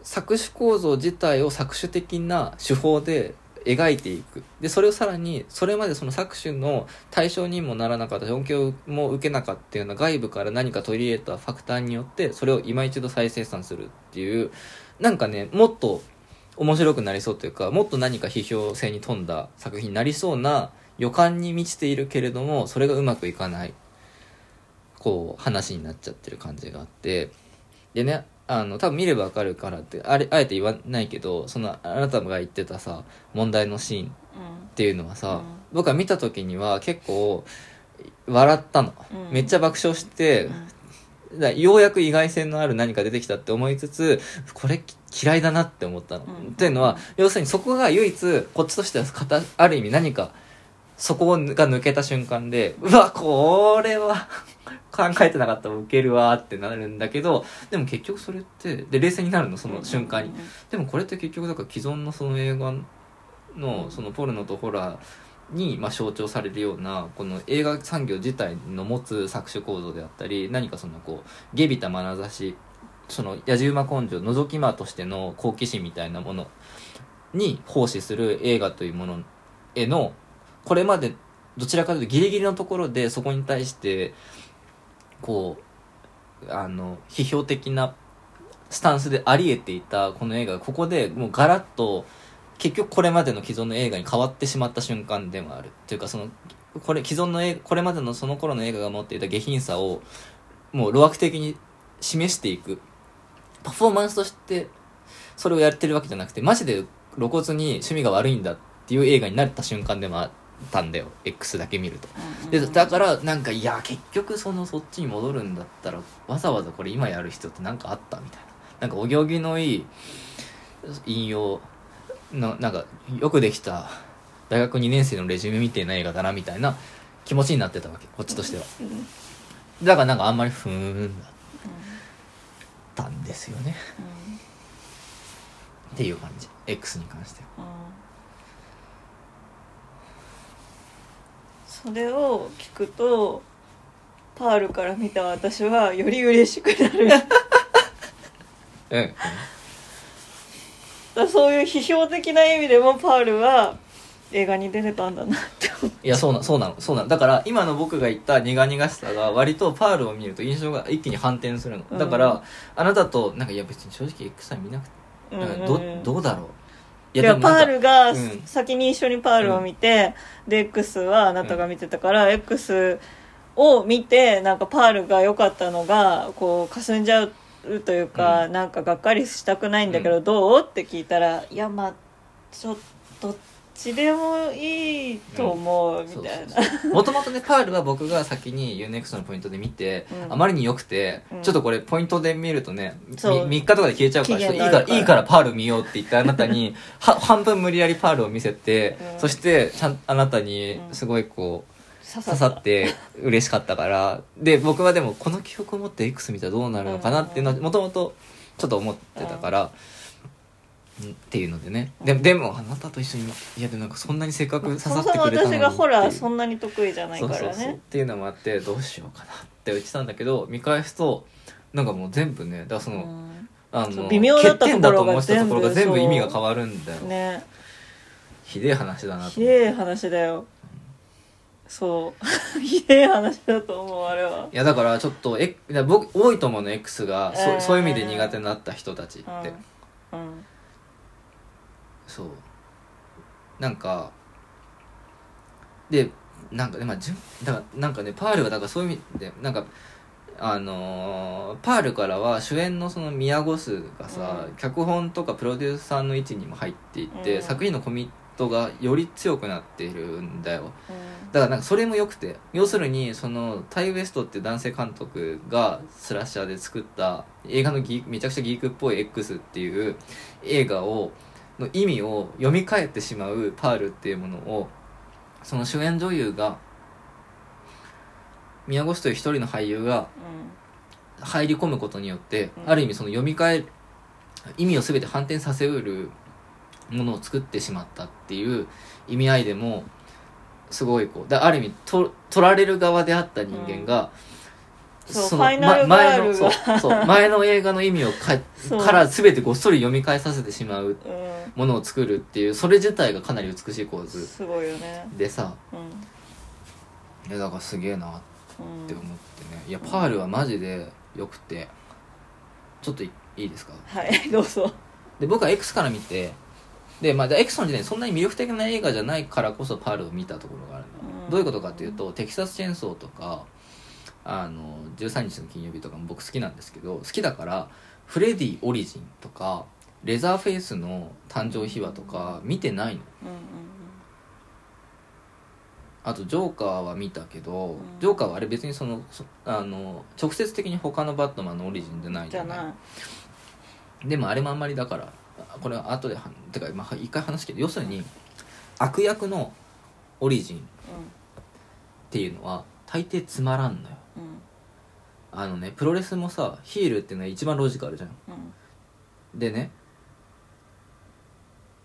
搾取構造自体を搾取的な手法で描いていく。でそれをさらにそれまでその搾取の対象にもならなかった恩恵も受けなかったような外部から何か取り入れたファクターによってそれを今一度再生産するっていうなんかねもっと面白くなりそうというかもっと何か批評性に富んだ作品になりそうな予感に満ちているけれどもそれがうまくいかないこう話になっちゃってる感じがあって。でねあの多分見ればわかるからってあれあえて言わないけどそのあなたが言ってたさ問題のシーンっていうのはさ、うん。僕は見た時には結構笑ったの、うん。めっちゃ爆笑して、だようやく意外性のある何か出てきたって思いつつこれき嫌いだなって思ったの、うん。っていうのは要するにそこが唯一こっちとしてはかたある意味何かそこが抜けた瞬間でうわこれは考えてなかったらウケるわってなるんだけどでも結局それってで冷静になるのその瞬間に、でもこれって結局だから既存のその映画のそのポルノとホラーにまあ象徴されるようなこの映画産業自体の持つ搾取構造であったり何かそのこう下びた眼差しその野じ馬根性覗き魔としての好奇心みたいなものに奉仕する映画というものへのこれまでどちらかというとギリギリのところでそこに対してこうあの批評的なスタンスであり得ていたこの映画ここでもうガラッと結局これまでの既存の映画に変わってしまった瞬間でもあるというかそのこれ既存の映これまでのその頃の映画が持っていた下品さをもう路悪的に示していく。パフォーマンスとしてそれをやってるわけじゃなくてマジで露骨に趣味が悪いんだっていう映画になった瞬間でもあったんだよ。X だけ見ると。でだからなんかいや結局そのそっちに戻るんだったらわざわざこれ今やる必要って何かあったみたいな。なんかお行儀のいい引用のなんかよくできた大学2年生のレジュメみたいな映画だなみたいな気持ちになってたわけこっちとしては。だからなんかあんまりふーんだったんですよね。っていう感じ。X に関してはそれを聞くとパールから見た私はより嬉しくなる。だそういう批評的な意味でもパールは映画に出れたんだなっていやそうなそうなの。そうなの。だから今の僕が言った苦々しさが割とパールを見ると印象が一気に反転するの、うんだからあなたとなんかいや別に正直 X さん見なくてなんかど,、どうだろういやパールがうん。先に一緒にパールを見て、で X はあなたが見てたから、X を見てなんかパールが良かったのがこう霞んじゃうというか、なんかがっかりしたくないんだけど、どう？って聞いたらいやまあちょっとちでもいいと思うみたいな、もともとねパールは僕が先に U-NEXT のポイントで見て、うん。あまりに良くて、うん。ちょっとこれポイントで見るとねみそう。3日とかで消えちゃうからいいからいいからパール見ようって言ってあなたには半分無理やりパールを見せて、うん。そしてちゃんあなたにすごいこう、刺刺さって嬉しかったから。で僕はでもこの記憶を持って X 見たらどうなるのかなっていうのはもともとちょっと思ってたから、うんっていうのでね。ででもあなたと一緒にいやでもなんかそんなにせっかく刺そさもそもってくれたのに。私がホラーそんなに得意じゃないからね。そうそうそう。っていうのもあってどうしようかなって言ってたんだけど見返すとなんかもう全部ねだからその、うん。あの微妙だったところが欠点だと思ってたところが全部全部意味が変わるんだよ、ね。ひでえ話だなとひでえ話だよ。そう。ひでえ話だと思うあれは。いやだからちょっとえ僕多いと思うの X が。そ,、うんそういう意味で苦手になった人たちって、うん。うんそう。なんかでなんかねまあじゅんだからなんかねパールはだからそういう意味でなんかあのーパールからは主演のその宮越がさ、うん。脚本とかプロデューサーの位置にも入っていって、うん。作品のコミットがより強くなっているんだよ。うん。だからなんかそれも良くて。要するにそのタイ・ウエストって男性監督がスラッシャーで作った映画のギーめちゃくちゃギークっぽい X っていう映画をの意味を読み替えてしまうパールっていうものをその主演女優が宮越という一人の俳優が入り込むことによって、うん。ある意味その読み替え意味を全て反転させうるものを作ってしまったっていう意味合いでもすごいこうだある意味と取られる側であった人間が、そうのファイナルま前のそうそう 前の映画の意味をかそう。から全てごっそり読み返させてしまううん。ものを作るっていうそれ自体がかなり美しい構図すごいよね。でさ。うん。いやだからすげえなっうんて思ってね。いやパールはマジでよくて。ちょっといいいですか？はい どうぞ。で僕は X から見てで、まあ、で X の時点でそんなに魅力的な映画じゃないからこそパールを見たところがあるの、うん。どういうことかっていうとテキサスチェーンソーとかあの13日の金曜日とかも僕好きなんですけど好きだからフレディオリジンとかレザーフェイスの誕生秘話とか見てないの。うんうんあとジョーカーは見たけど、ん。ジョーカーはあれ別にそのそあの直接的に他のバットマンのオリジンじゃないじゃない。でもあれもあんまりだからあこれは後ではてかまあ一回話すけど要するに悪役のオリジンっていうのは大抵つまらんのよ。うんうんあのねプロレスもさヒールっていうのは一番ロジカルじゃん。うん。でね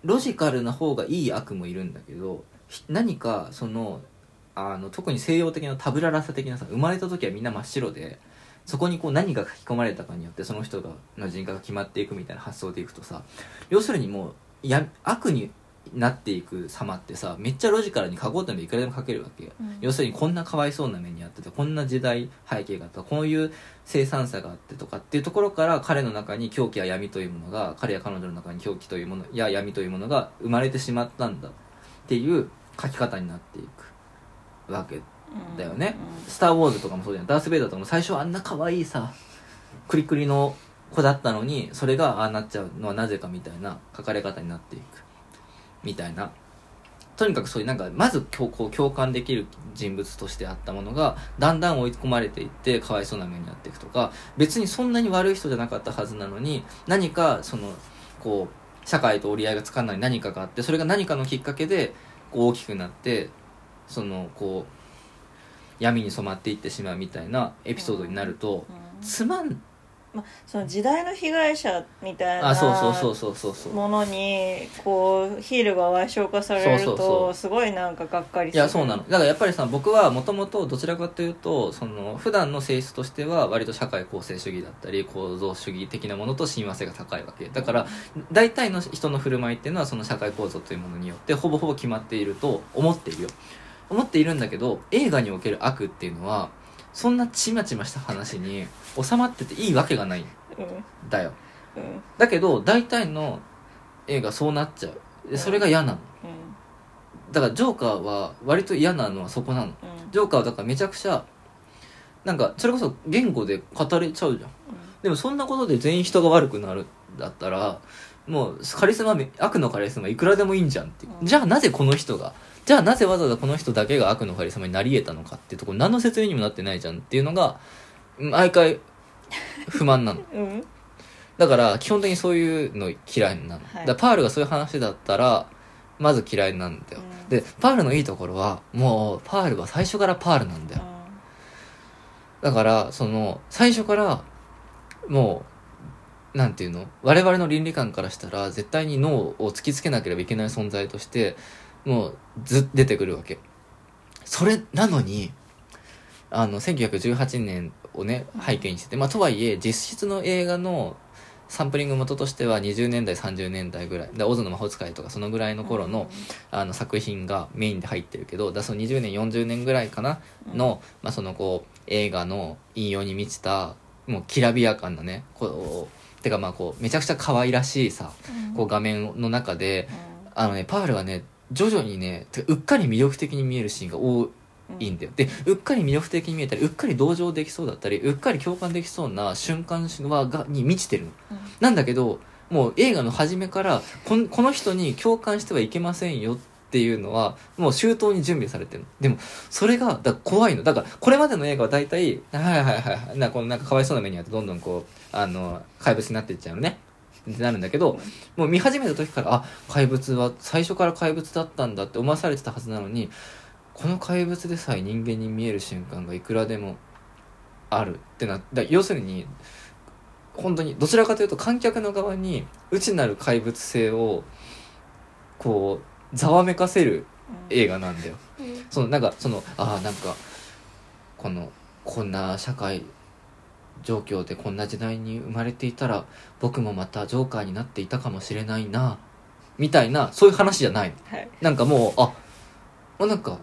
ロジカルな方がいい悪もいるんだけどひ何かそのあの特に西洋的なタブララサ的なさ生まれた時はみんな真っ白でそこにこう何が書き込まれたかによってその人がの人格が決まっていくみたいな発想でいくとさ要するにもうや悪になっていく様ってさめっちゃロジカルに書こうと思えばいくらでも書けるわけよ、うん。要するにこんなかわいそうな目にあっててこんな時代背景があったこういう生産さがあってとかっていうところから彼の中に狂気や闇というものが彼や彼女の中に狂気というものや闇というものが生まれてしまったんだっていう書き方になっていくわけうんだよね「スター・ウォーズ」とかもそうじゃん。ダース・ベイダーとかも最初はあんな可愛いさクリクリの子だったのにそれがああなっちゃうのはなぜかみたいな書かれ方になっていくみたいな。とにかくそういうなんかまず共こう共感できる人物としてあったものがだんだん追い込まれていってかわいそうな目になっていくとか別にそんなに悪い人じゃなかったはずなのに何かそのこう社会と折り合いがつかない何かがあってそれが何かのきっかけでこう大きくなってそのこう闇に染まっていってしまうみたいなエピソードになるとうん。つまんまあ、その時代の被害者みたいなあそうそうそうそうそうそう。ものにこうヒールが矮小化されるとすごいなんかがっかりする。いやそうなの。だからやっぱりさ僕はもともとどちらかというとその普段の性質としては割と社会構成主義だったり構造主義的なものと親和性が高いわけ。だから大体の人の振る舞いっていうのはその社会構造というものによってほぼほぼ決まっていると思っているよ。思っているんだけど映画における悪っていうのはそんなちまちました話に収まってていいわけがないんうん。だよ。うん。だけど大体の映画そうなっちゃう。でそれが嫌なの。だからジョーカーは割と嫌なのはそこなの。うん。ジョーカーはだからめちゃくちゃなんかそれこそ言語で語れちゃうじゃん。でもそんなことで全員人が悪くなるんだったらもうカリスマめ悪のカリスマいくらでもいいんじゃんって。じゃあなぜこの人がじゃあなぜわざわざこの人だけが悪のカリスマになり得たのかっていうところ何の説明にもなってないじゃんっていうのが毎回不満なの。うん。だから基本的にそういうの嫌いなの、はい。だパールがそういう話だったらまず嫌いなんだよ、うん。でパールのいいところはもうパールは最初からパールなんだよ。だからその最初からもうなんていうの？我々の倫理観からしたら絶対に脳を突きつけなければいけない存在としてもうずっ出てくるわけ。それなのにあの1918年をね背景にしてて、まあ、とはいえ実質の映画のサンプリング元としては20年代30年代ぐらい。で「オズの魔法使い」とかそのぐらいの頃のあの作品がメインで入ってるけどだその20年40年ぐらいかなの,、まあ、そのこう映画の引用に満ちたもうきらびやかなねこうてかまあこうめちゃくちゃ可愛らしいさこう画面の中であのねパールがね徐々にねうっかり魅力的に見えるシーンが多いんだよ。でうっかり魅力的に見えたりうっかり同情できそうだったりうっかり共感できそうな瞬間はがに満ちてるの。なんだけどもう映画の初めからこんこの人に共感してはいけませんよっていうのはもう周到に準備されてるの。でもそれがだ怖いの。だからこれまでの映画は大体はいはいはいはいなこのなんかかわいそうな目にあってどんどんこうあの怪物になっていっちゃうのねってなるんだけどもう見始めた時からあ怪物は最初から怪物だったんだって思わされてたはずなのにこの怪物でさえ人間に見える瞬間がいくらでもあるってなだ要するに本当にどちらかというと観客の側に内なる怪物性をこうざわめかせる映画なんだよ。そのなんかそのああなんかこのこんな社会状況でこんな時代に生まれていたら僕もまたジョーカーになっていたかもしれないなみたいなそういう話じゃない。はい。なんかもうあもうなんか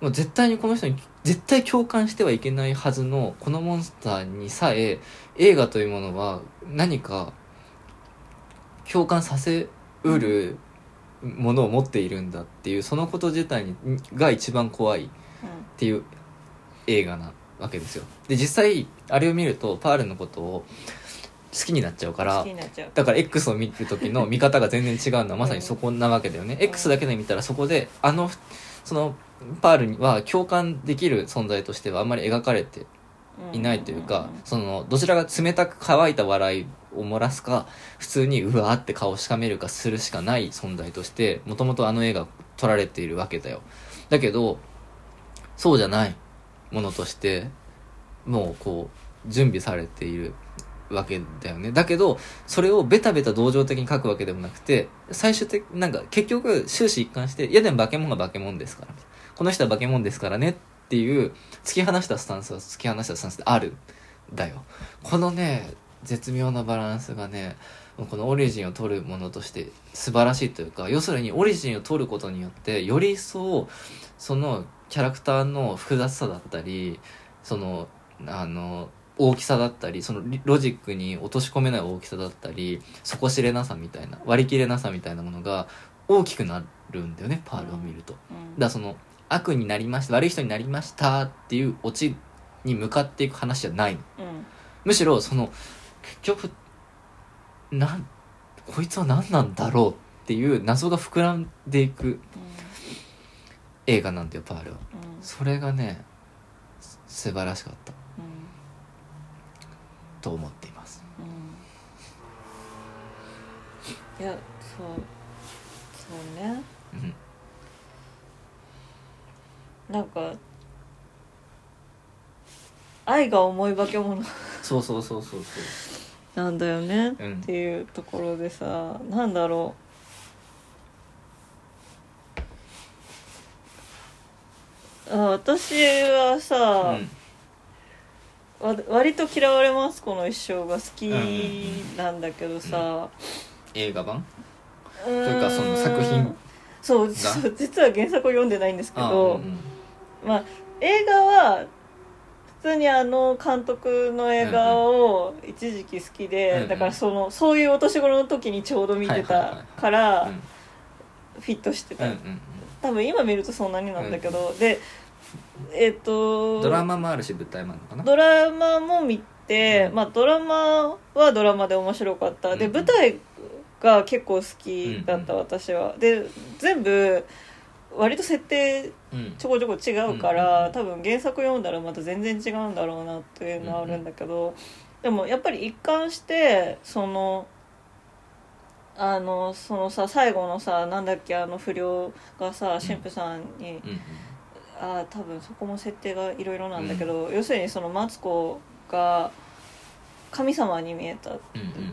もう絶対にこの人に絶対共感してはいけないはずのこのモンスターにさえ映画というものは何か共感させうるものを持っているんだっていうそのこと自体にが一番怖いっていう映画なわけですよ。で実際あれを見るとパールのことを好きになっちゃうから好きになっちゃう。だから X を見る時の 見方が全然違うのはまさにそこなわけだよね、ん。X だけで見たらそこであのそのパールには共感できる存在としてはあんまり描かれていないというか、そのどちらが冷たく乾いた笑いを漏らすか普通にうわーって顔をしかめるかするしかない存在としてもともとあの映画撮られているわけだよ。だけどそうじゃないものとしてもうこう準備されているわけだよね。だけどそれをベタベタ同情的に書くわけでもなくて最終的なんか結局終始一貫していやでも化け物が化け物ですから。この人は化け物ですからね。っていう突き放したスタンスは突き放したスタンスであるだよ。このね絶妙なバランスがねこのオリジンを取るものとして素晴らしいというか要するにオリジンを取ることによってより一層そのキャラクターの複雑さだったりそのあの大きさだったりそのリロジックに落とし込めない大きさだったり底知れなさみたいな割り切れなさみたいなものが大きくなるんだよねパールを見ると。だからその悪になりました悪い人になりましたっていうオチに向かっていく話じゃないの。うん。むしろその結局なんこいつは何なんだろうっていう謎が膨らんでいく映画なんだよパールは。うん。それがねす素晴らしかった。うん。と思っています。うん。いやそうそうね。うん。なんか愛が重い化け物。そうそうそうそうそう。なんだよね、うん。っていうところでさなんだろうあ私はさ、うん。わ割と嫌われますこの一生が。好きなんだけどさ、映画版？とというかその作品そうそう実は原作を読んでないんですけあど、うんうん。まあ映画は普通にあの監督の映画を一時期好きで、うんうん。だからそのそういうお年頃の時にちょうど見てはいはいはい。たからうん。フィットしてた、うんうん多分今見るとそんなになんだけど、でえっ、とドラマもあるし舞台もあるのかな？ドラマも見て、うん。まあドラマはドラマで面白かった、でうん。舞台が結構好きだった、うん私は。で全部割と設定うん。ちょこちょこ違うから、うん多分原作読んだらまた全然違うんだろうなっていうのはあるんだけど、でもやっぱり一貫してそのあのそのさ最後のさなんだっけあの不良がさ神父さんに、うんうんあ多分そこも設定がいろいろなんだけど、要するにそのマツコが神様に見えた、うん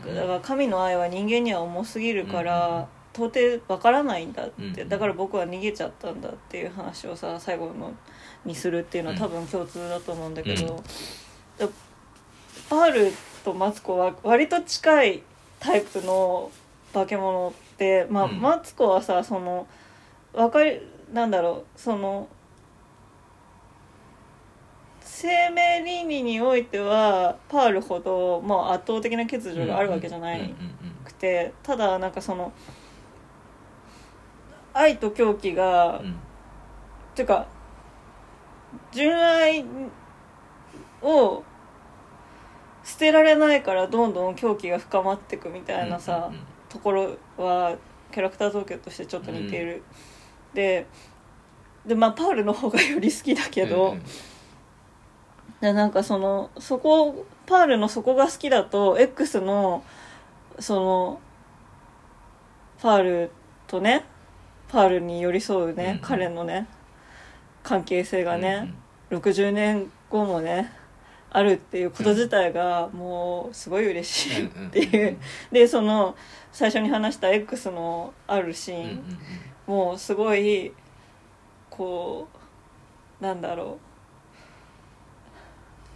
うんうん。だから神の愛は人間には重すぎるから、うんうん到底わからないんだって、うんうんだから僕は逃げちゃったんだっていう話をさ最後のにするっていうのは多分共通だと思うんだけど、パールとマツコは割と近いタイプの化け物って、まあうん。マツコはさそのわかりなんだろうその生命倫理においてはパールほどもう圧倒的な欠如があるわけじゃなくてただなんかその愛と狂気が、うん。うんっていうか純愛を捨てられないからどんどん狂気が深まっていくみたいなさ、うんうんところはキャラクター造形としてちょっと似ている、ででまあパールの方がより好きだけど、うんうんでなんかそのそこパールのそこが好きだと X のそのパールとねパールに寄り添うね、うん彼のね関係性がね、うんうん。60年後もねあるっていうこと自体がもうすごい嬉しいっていう、でその最初に話した X のあるシーン、もうすごいこうなんだろう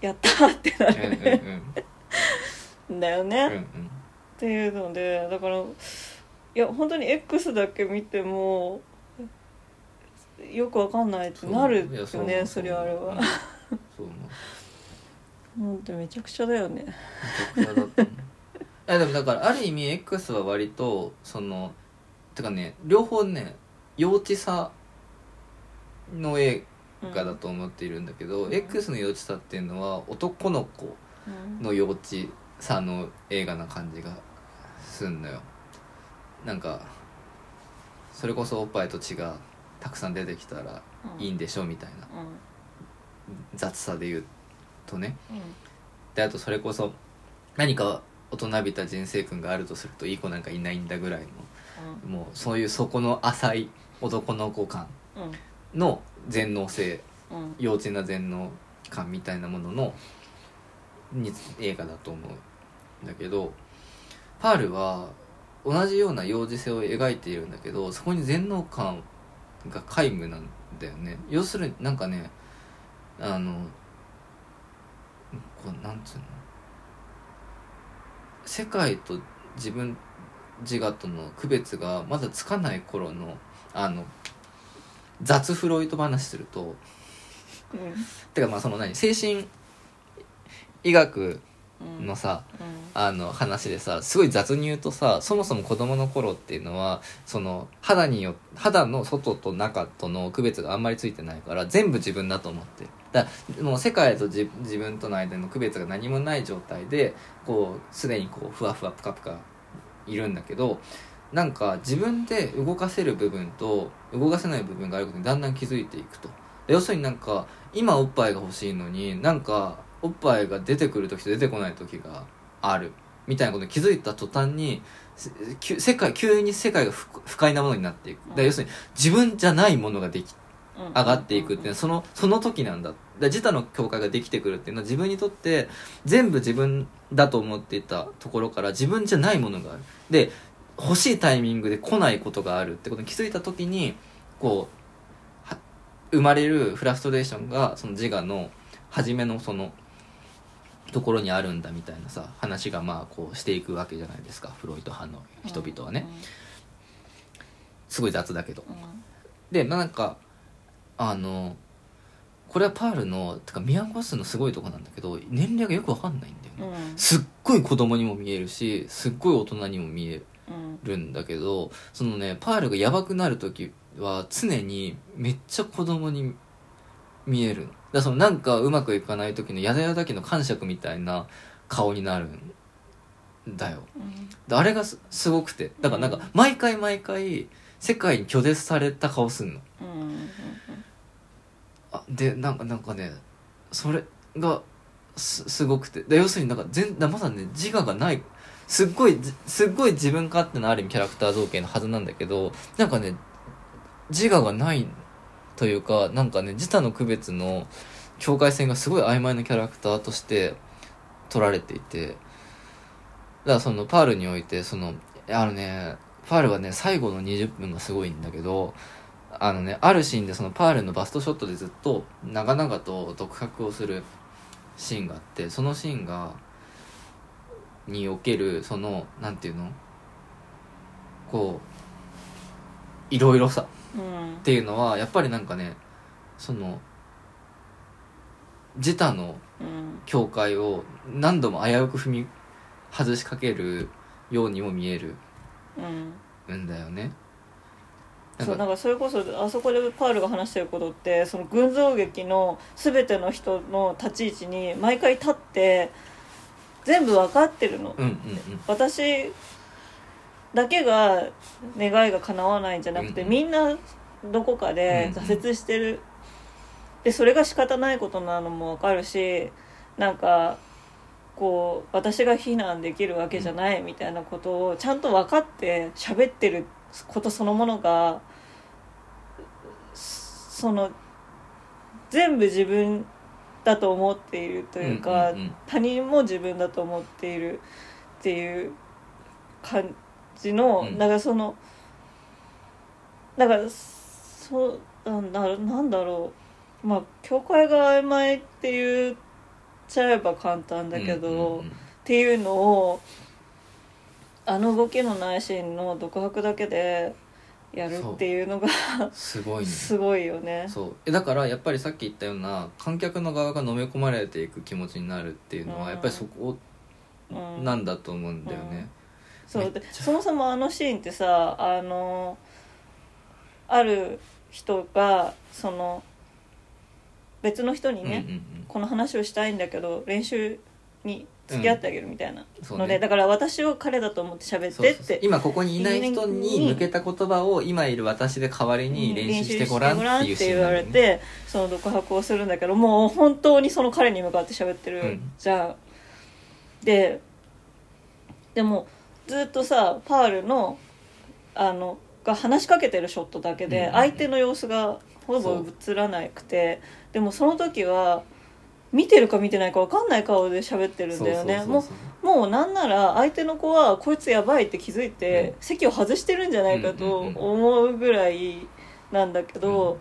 やったーってなうんうんだよね、っうんうんていうのでだからいや本当に X だけ見てもよくわかんないってなるよねそれあれうんはそう思う。本当めちゃくちゃだよね。めちゃくちゃだったもんあでもだからある意味 X は割とそのてかね両方ね幼稚さの映画だと思っているんだけど、うん。X の幼稚さっていうのは男の子うん。の幼稚さの映画な感じがすんのよ。なんかそれこそおっぱいと血がたくさん出てきたらいいんでしょみたいな。うん。雑さで言うとね。うん。であとそれこそ何か大人びた人生訓があるとするといい子なんかいないんだぐらいのもうそういう底の浅い男の子感うんの全能性うん。幼稚な全能感みたいなもののに映画だと思うんだけどパールは同じような幼児性を描いているんだけどそこに全能感が皆無なんだよね。要するになんかねあのこうなんつうの？世界と自分自我との区別がまだつかない頃のあの雑フロイト話するとうん。てかまあその何精神医学うん。のさ、うん。あの話でさすごい雑に言うとさそもそも子供の頃っていうのはその肌によ肌の外と中との区別があんまりついてないから全部自分だと思って。るだからもう世界と自自分との間の区別が何もない状態でこうすでにこうふわふわぷかぷかいるんだけどなんか自分で動かせる部分と動かせない部分があることにだんだん気づいていくと。で要するになんか今おっぱいが欲しいのになんかおっぱいが出てくる時と出てこない時がある。みたいなことに気づいた途端に世界急に世界が不不快なものになっていく。だ要するに自分じゃないものができうん。上がっていくっていうのはそのその時なんだ。だ自他の境界ができてくるっていうのは自分にとって全部自分だと思っていたところから自分じゃないものがある。で欲しいタイミングで来ないことがあるってことに気づいた時にこうは生まれるフラストレーションがその自我の初めのそのところにあるんだみたいなさ話がまあこうしていくわけじゃないですか。フロイト派の人々はね。すごい雑だけど。うん。でまあなんかあのこれはパールのてかミアゴスのすごいとこなんだけど年齢がよくわかんないんだよね、うん。すっごい子供にも見えるしすっごい大人にも見えうんるんだけどそのねパールがヤバくなる時は常にめっちゃ子供に見えるの。だからそのなんかうまくいかない時のやだやだ期の感触みたいな顔になるんだよ。うん。であれがすすごくて。だからなんか毎回毎回世界に拒絶された顔すんの。うんうんあでなんかなんかねそれがすすごくて。で要するになんか全まだね自我がないすっごいすっごい自分勝手なある意味キャラクター造形のはずなんだけどなんかね自我がないというかなんかね自他の区別の境界線がすごい曖昧なキャラクターとして取られていてだからそのパールにおいてそのあのねパールはね最後の20分がすごいんだけどあのねあるシーンでそのパールのバストショットでずっと長々と独白をするシーンがあってそのシーンがにおけるそのなんていうの？こういろいろさ。うん。っていうのはやっぱりなんかねその自他のうん。境界を何度も危うく踏み外しかけるようにも見えるうん。んだよね。そうなんかそれこそあそこでパールが話してることってその群像劇の全ての人の立ち位置に毎回立って全部分かってるの、うんうん私だけが願いが叶わないんじゃなくて、うんみんなどこかで挫折してる、でそれが仕方ないことなのも分かるしなんかこう私が非難できるわけじゃないみたいなことをちゃんと分かって喋ってることそのものがその全部自分だと思っているというか、うんうんうん。他人も自分だと思っているっていう感じの、うん。なんかそのだからそうなんだなんだろう。まあ境界が曖昧って言っちゃえば簡単だけど、うんうんうん。っていうのをあの動きのないシーンの独白だけでやるっていうのがすごいね。すごいよね。そう。えだからやっぱりさっき言ったような観客の側が飲み込まれていく気持ちになるっていうのは、うん。やっぱりそこうん。なんだと思うんだよね、そうでめっちゃ。そもそもあのシーンってさあのある人がその別の人にね、うんうん。この話をしたいんだけど練習に付き合ってあげるみたいなそうので、ねだから私を彼だと思って喋っそうそうそう。てって今ここにいない人に向けた言葉を今いる私で代わりに練習してごらんっていうシーン言われなんだよね。てその独白をするんだけどもう本当にその彼に向かって喋ってる、うんじゃん。ででもずっとさパールのあのが話しかけてるショットだけで、うん。相手の様子がほぼ映らなくてでもその時は見てるか見てないか分かんない顔で喋ってるんだよね。もうもうなんなら相手の子はこいつやばいって気づいて、うん。席を外してるんじゃないかと思うぐらいなんだけど、うん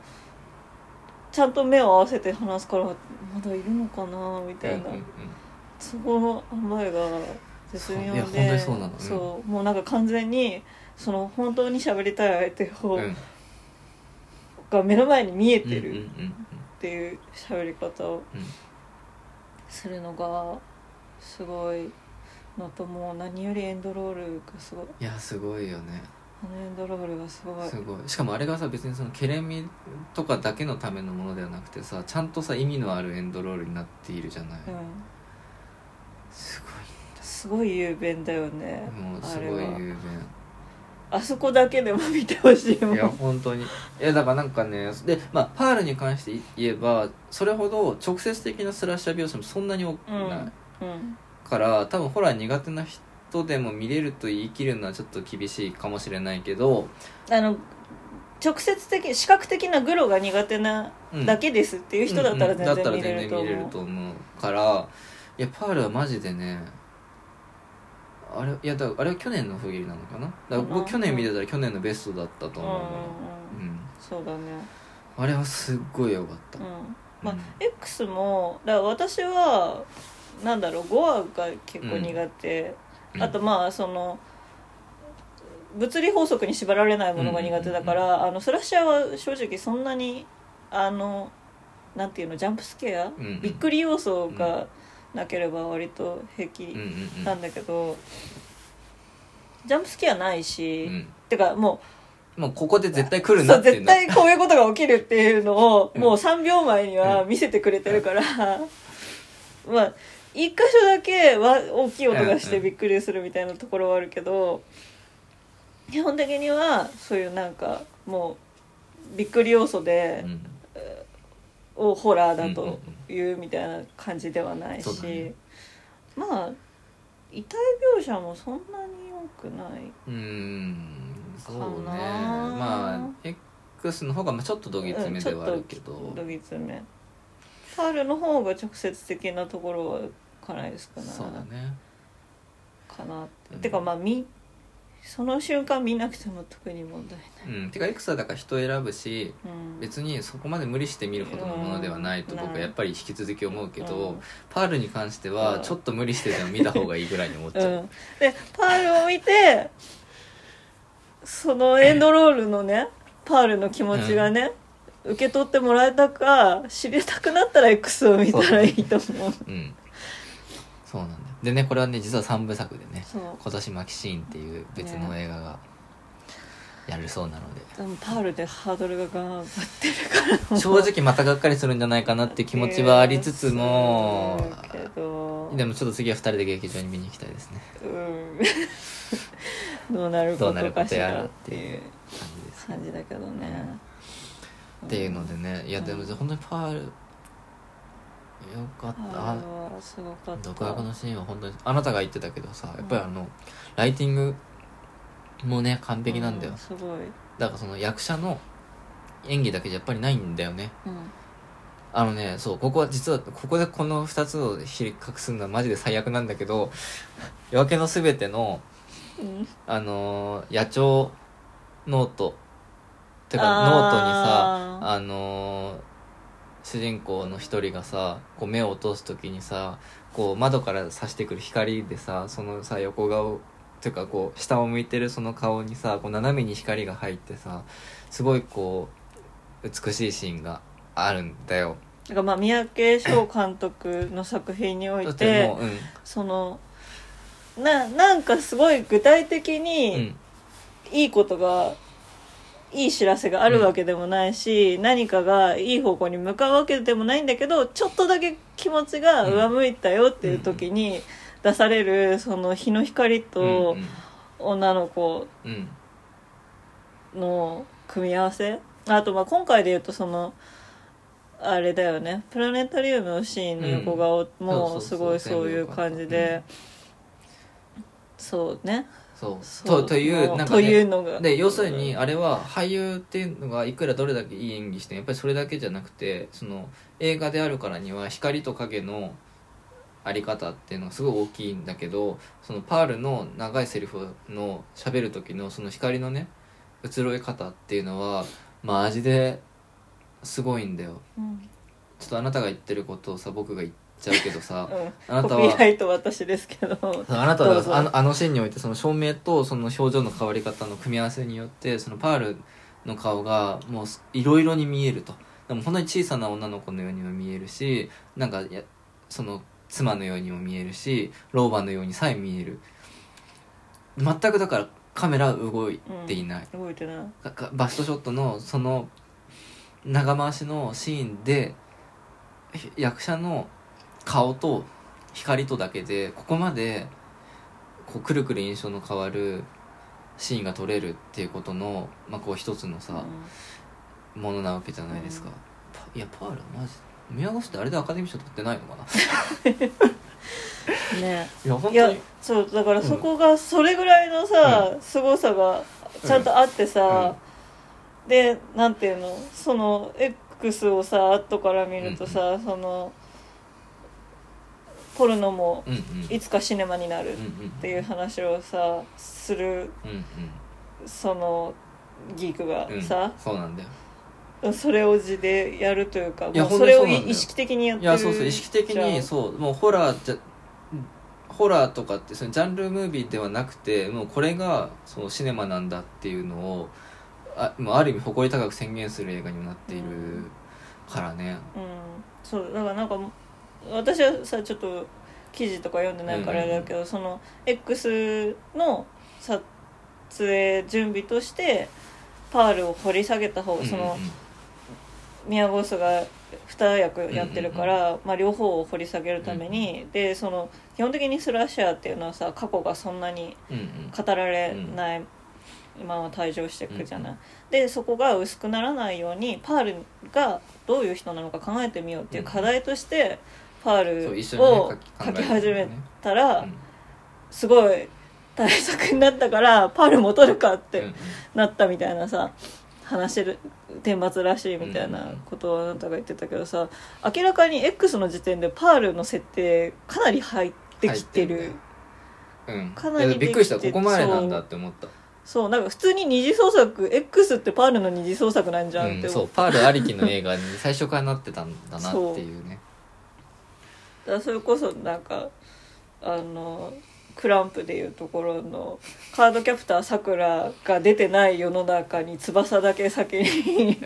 ちゃんと目を合わせて話すからまだいるのかなみたいな、そこの塩梅が絶妙でそう。もうなんか完全にその本当に喋りたい相手を、うん。が目の前に見えてるっていう喋り方をうんするのがすごいのともう何よりエンドロールがすごい。いやすごいよね。あのエンドロールがすごい。すごい。しかもあれがさ別にそのケレミとかだけのためのものではなくてさちゃんとさ意味のあるエンドロールになっているじゃない、うん。すすごい雄弁だよね。ごいもうすあれは。ごい雄あそこだけでも見てほしいも弁いやん本当に。いやだからなんかねでまあパールに関して言えばそれほど直接的なスラッシャー描写もそんなに多くない、うん。から多分ホラー苦手な人でも見れると言い切るのはちょっと厳しいかもしれないけど、あの直接的視覚的なグロが苦手なうんだけですっていう人だったらう。んうんだったら全然見れると全然見れる思うと思うからいやパールはマジでねあれいやだあれは去年の不義理なのかな？だからうん僕去年見てたら去年のベストだったと思うの。そうだね。あれはすっごい良かった。うん。まあうん X もだから私はなんだろう5話が結構苦手、うん。あとまあその物理法則に縛られないものが苦手だから、あのスラッシャーは正直そんなにあのなんていうのジャンプスケア、びっくり要素がなければ割と平気うんうんうんなん。だけど、ジャンプスケアないし、うん。てかももうここで絶対来るなって絶対こういうことが起きるっていうのを、うん。もう3秒前には見せてくれてるから、まあ一箇所だけは大きい音がしてびっくりするみたいなところはあるけど、基本的にはそういうなんかもうびっくり要素で、うんをホラーだうんうんというみたいな感じではないし、ね。まあ遺体描写もそんなに多くない。うーんそうね。まあ X の方がまあちょっとどぎつめではあるけど、どぎつめ。パールの方が直接的なところはかなり少ないそうだね。かなって、うんてかまあみその瞬間見なくても特に問題ない、うんてか X はだから人選ぶしうん、別にそこまで無理して見るほどのものではないとうん。僕はやっぱり引き続き思うけど、うん。パールに関してはちょっと無理してでも見た方がいいぐらいに思っちゃう、うん、でパールを見てそのエンドロールのね パールの気持ちがね、受け取ってもらえたか知りたくなったら X を見たらいいと思う。うん。そうなんだよでねこれはね実は3部作でねそう。今年マキシーンっていう別の映画がやるそうなので、でもパールでハードルが頑張ってるから。正直またがっかりするんじゃないかなって気持ちはありつつも。いやそうけど。でもちょっと次は2人で劇場に見に行きたいですね。うん。どうなるこどうなるとかしやらっらってていういう感じです感じだけどね。っていうのでねいやでも本当にパールよかった。すごかった。独学のシーンは本当にあなたが言ってたけどさやっぱりあのライティングもね完璧なんだよ。うすごい、だからその役者の演技だけじゃやっぱりないんだよね。うん。あのねそうここは実はここでこの2つを比較するのはマジで最悪なんだけど「夜明けのすべての」うん。あのー夜空ノートてかノートにさあのー主人公の一人がさこう目を落とす時にさこう窓から差してくる光でさそのさ横顔ていうかこう下を向いてるその顔にさこう斜めに光が入ってさすごいこう美しいシーンがあるんだよ。だからまあ三宅翔監督の作品においててもううんそのななんかすごい具体的うにんいいことが、いい知らせがあるわけでもないし、何かがいい方向に向かうわけでもないんだけどちょっとだけ気持ちが上向いたよっていう時に出されるその日の光と女の子うん。うんの組み合わせ。あとまあ今回で言うとそのあれだよね。プラネタリウムのシーンの横顔もすごいそういう感じで、そうねそう。そう。とというなんか、というね、のが。で要するにあれは俳優っていうのがいくらどれだけいい演技してもやっぱりそれだけじゃなくてその映画であるからには光と影のあり方っていうのがすごい大きいんだけどそのパールの長いセリフの喋る時のその光のね移ろい方っていうのはマジですごいんだよ。うん。ちょっとあなたが言ってることをさ僕が言っちゃうけどさ うん。あなたはコピーライト私ですけど。あなたはあのあのシーンにおいてその照明とその表情の変わり方の組み合わせによってそのパールの顔がもういろいろに見えると。でも本当に小さな女の子のようにも見えるしなんかやその妻のようにも見えるし老婆のようにさえ見える。全くだからカメラは動いていない、動いてない。バストショットのその長回しのシーンでひ役者の顔と光とだけでここまでこうくるくる印象の変わるシーンが撮れるっていうことの、まあ、こう一つのさ、ものなわけじゃないですか、うん。パいやパールマジ宮越ってあれでアカデミー賞取ってないのかな？う んね。いや本いや当にそうだからそこがそれぐらいのさ、凄さがちゃんとあってさ、でなんていうの？その X をさ後から見るとさ、そのポルノもうんうん。いつかシネマになるっていう話をさするうんそのギークがうんうん。さ、そうなんだよ。それを字でやるというかいやもうそれを本当にそうなんだよ。意識的にやってるいやそうそう意識的にそうもうホラーじゃホラーとかってそのジャンルムービーではなくてもうこれがそのシネマなんだっていうのをあもうある意味誇り高く宣言する映画にもなっているからね、うん。そうだからなんか私はさちょっと記事とか読んでないからあれだけど、その X の撮影準備としてパールを掘り下げた方がその宮ゴスが2役やってるから、まあ、両方を掘り下げるために、でその基本的にスラッシャーっていうのはさ過去がそんなにうんうん。語られないまま退場していくじゃない、でそこが薄くならないようにパールがどういう人なのか考えてみようっていう課題としてパーそう一ルを書き始めねたらうん。すごい大作になったからパール戻るかってなったみたいなさ話してる天罰らしいみたいなことをあなたが言ってたけどさ明らかに X の時点でパールの設定かなり入ってきてる。うん。かなりびっくりした。ここまでなんだって思った。そうなんか普通に二次創作 X ってパールの二次創作なんじゃんってうん、思そうパールありきの映画に最初からなってたんだなっていうね。だからそれこそなんかあのクランプでいうところのカードキャプターさくらが出てない世の中に翼だけ先にうん。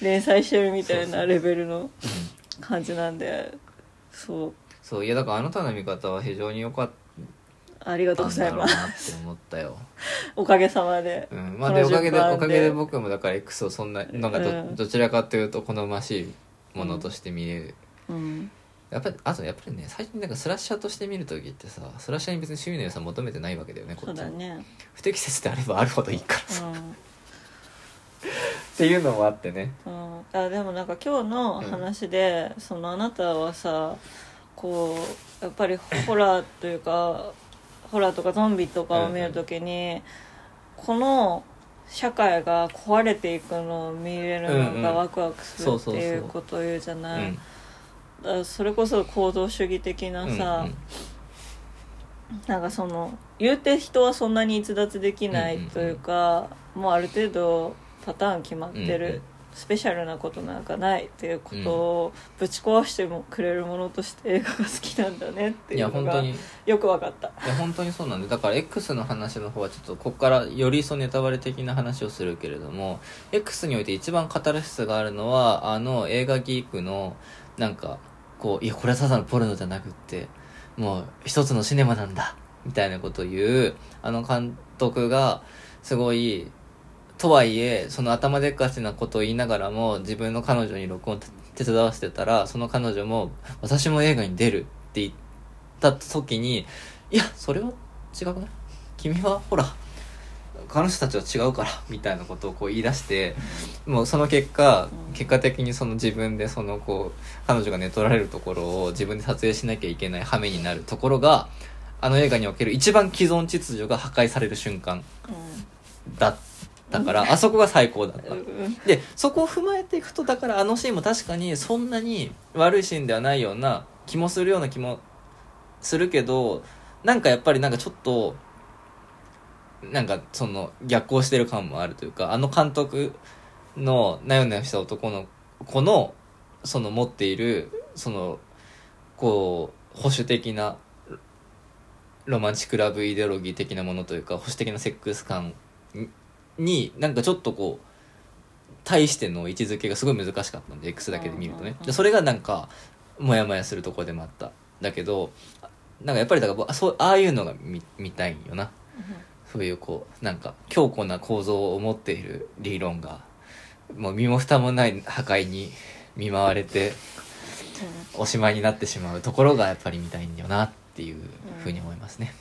連載してるみたいなレベルの感じなんでそう。そういやだからあなたの見方は非常に良かっありがとうございます。なって思ったよ、おかげさまで。うん、まあでおかげでおかげで僕もだから X をそんななんかど,、うんどちらかというと好ましいものとして見える、うんやっぱりあとやっぱりね最近なんかスラッシャーとして見る時ってさスラッシャーに別に趣味の良さ求めてないわけだよねこそうっちね。不適切であればあるほどいいからさ、うん。っていうのもあってね。うん、あでもなんか今日の話で、そのあなたはさこうやっぱりホラーというかホラーとかゾンビとかを見るときに、この社会が壊れていくのを見れるのうんうんがワクワクするっていうことを言うじゃうない、んだからそれこそ行動主義的なさ、うんうん。なんかその言うて人はそんなに逸脱できないというか、もうある程度パターン決まってる、うんうん。スペシャルなことなんかないっていうことをぶち壊してもくれるものとして映画が好きなんだねっていいうのがや本当に。いよく分かった。や本当にそうなんでだから X の話の方はちょっとここからよりそのネタバレ的な話をするけれども X において一番カタルシスがあるのはあの映画ギークのなんかこういやこれはただのポルノじゃなくってもう一つのシネマなんだみたいなことを言うあの監督がすごいとはいえその頭でっかちなことを言いながらも自分の彼女に録音手伝わせてたらその彼女も「私も映画に出る」って言った時に「いやそれは違くない？君はほら彼女たちは違うから」みたいなことをこう言い出してもうその結果うん。結果的にその自分でそのこう彼女が寝取られるところを自分で撮影しなきゃいけない羽目になるところがあの映画における一番既存秩序が破壊される瞬間だったからあそこが最高だった。でそこを踏まえていくとだからあのシーンも確かにそんなに悪いシーンではないような気もするような気もするけどなんかやっぱりなんかちょっとなんかその逆行してる感もあるというかあの監督のなよなよした男の子のその持っているそのこう保守的なロマンチックラブイデオロギー的なものというか保守的なセックス感にになんかちょっとこう対しての位置づけがすごい難しかったんで X だけで見るとね。でそれがなんかモヤモヤするところでもあった。だけどなんかやっぱりだからそうああいうのが見見たいんよなそういうこうなんか強固な構造を持っている理論がもう身も蓋もない破壊に見舞われておしまいになってしまうところがやっぱり見たいんだよなっていうふうに思いますね、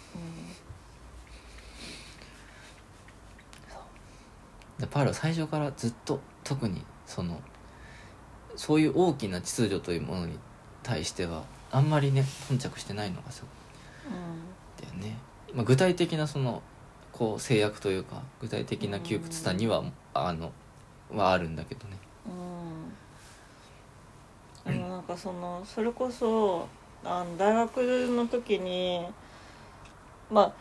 でパールは最初からずっと特にそのそういう大きな秩序というものに対してはあんまりね頓着してないのがすごい。だよね、まあ、具体的なそのこう制約というか具体的な窮屈さには、あのはあるんだけどね。うん、でもなんかそのそれこそあの大学の時にまあ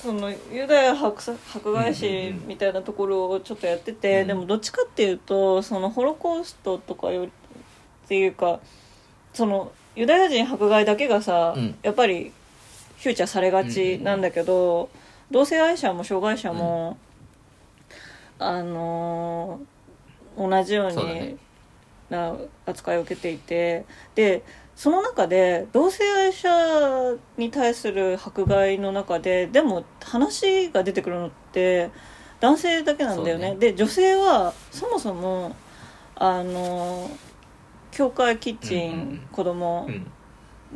そのユダヤ迫さ迫害史みたいなところをちょっとやってて、うん。でもどっちかっていうとそのホロコーストとかよりっていうかそのユダヤ人迫害だけがさ、うん。やっぱりフューチャーされがちなんだけど、同性愛者も障害者も、あのー同じようにな扱いを受けていてでその中で同性愛者に対する迫害の中ででも話が出てくるのって男性だけなんだよね。ね。で女性はそもそもあの教会キッチン、うんうんうん。子供うん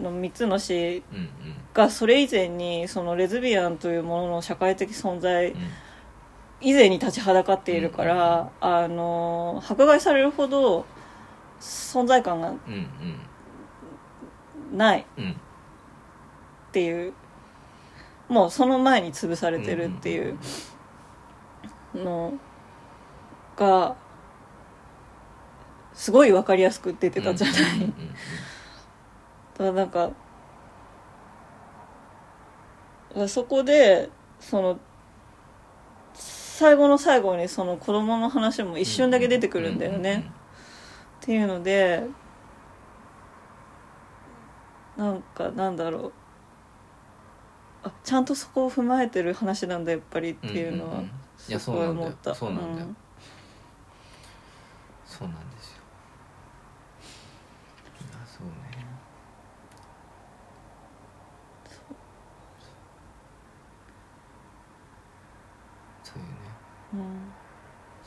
の3つの死うんがそれ以前にそのレズビアンというものの社会的存在うん。以前に立ちはだかっているから、あの迫害されるほど存在感がうんうん。ないうんうんっていうもうその前に潰されてるっていうのがすごい分かりやすく出てたじゃない、うんうんうんだからなんかそこでその最後の最後にその子供の話も一瞬だけ出てくるんだよね、っていうのでなんかなんだろう。あちゃんとそこを踏まえてる話なんだやっぱりっていうのはんんん。いやすそうなんだよ。ごい思った。そうなんだよ、うんそうなんですよいやそうねそういうねうん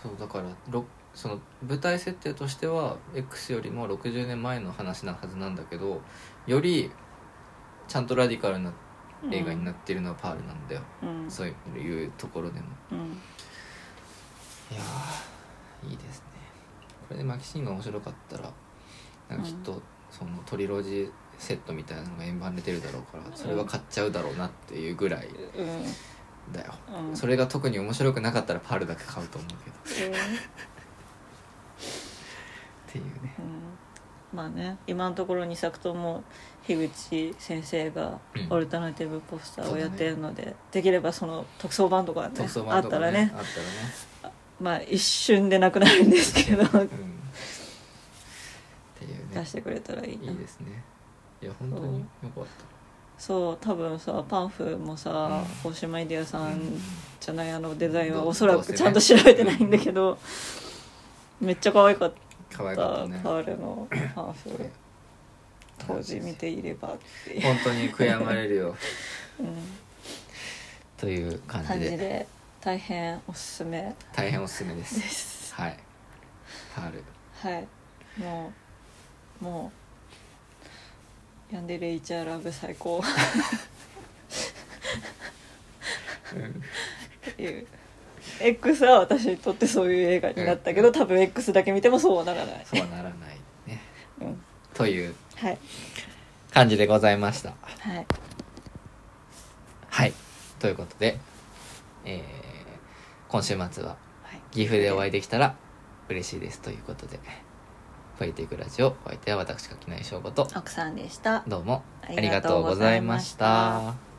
そうだからろその舞台設定としては X よりも60年前の話なはずなんだけどよりちゃんとラディカルな映画になってるのはパールなんだよ、うん。そういうところでも。うん。いやーいいですね。これでマキシンが面白かったらなんかきっとそのトリロジーセットみたいなのが円盤で出るだろうからそれは買っちゃうだろうなっていうぐらい。うんだよ、うん。それが特に面白くなかったらパールだけ買うと思うけど。うんっていうね。うん。まあね今のところ2作とも樋口先生がうん。オルタナティブポスターをやってるので、できればその特装版とかね特装あ版とからねったね。あったらね。まあ一瞬でなくなるんですけど。うん。っていうね。出してくれたらいいな。いいですね。いや本当によかったそう多分さパンフもさ、うん。大島イデアさんうんじゃないあのデザインはおそらくちゃんと調べてないんだけど、めっちゃ可愛かっ可愛たかったね。パールのパンフ当時見ていればっていう、本当に悔やまれるよ。うん。という感感じで大変おすすめ。大変おすすめです。はい。パール。はい。もうもうヤンデレイチャーラブ最高。っていう。X は私にとってそういう映画になったけど多分 X だけ見てもそうはならない。そうはならないね。うん。というはい。感じでございました。はい。はい。ということで、えー今週末ははい。岐阜でお会いできたら嬉しいですということで「ポエティックラジオ」お相手は私垣内翔吾と。奥さんでした。どうもありががとうございました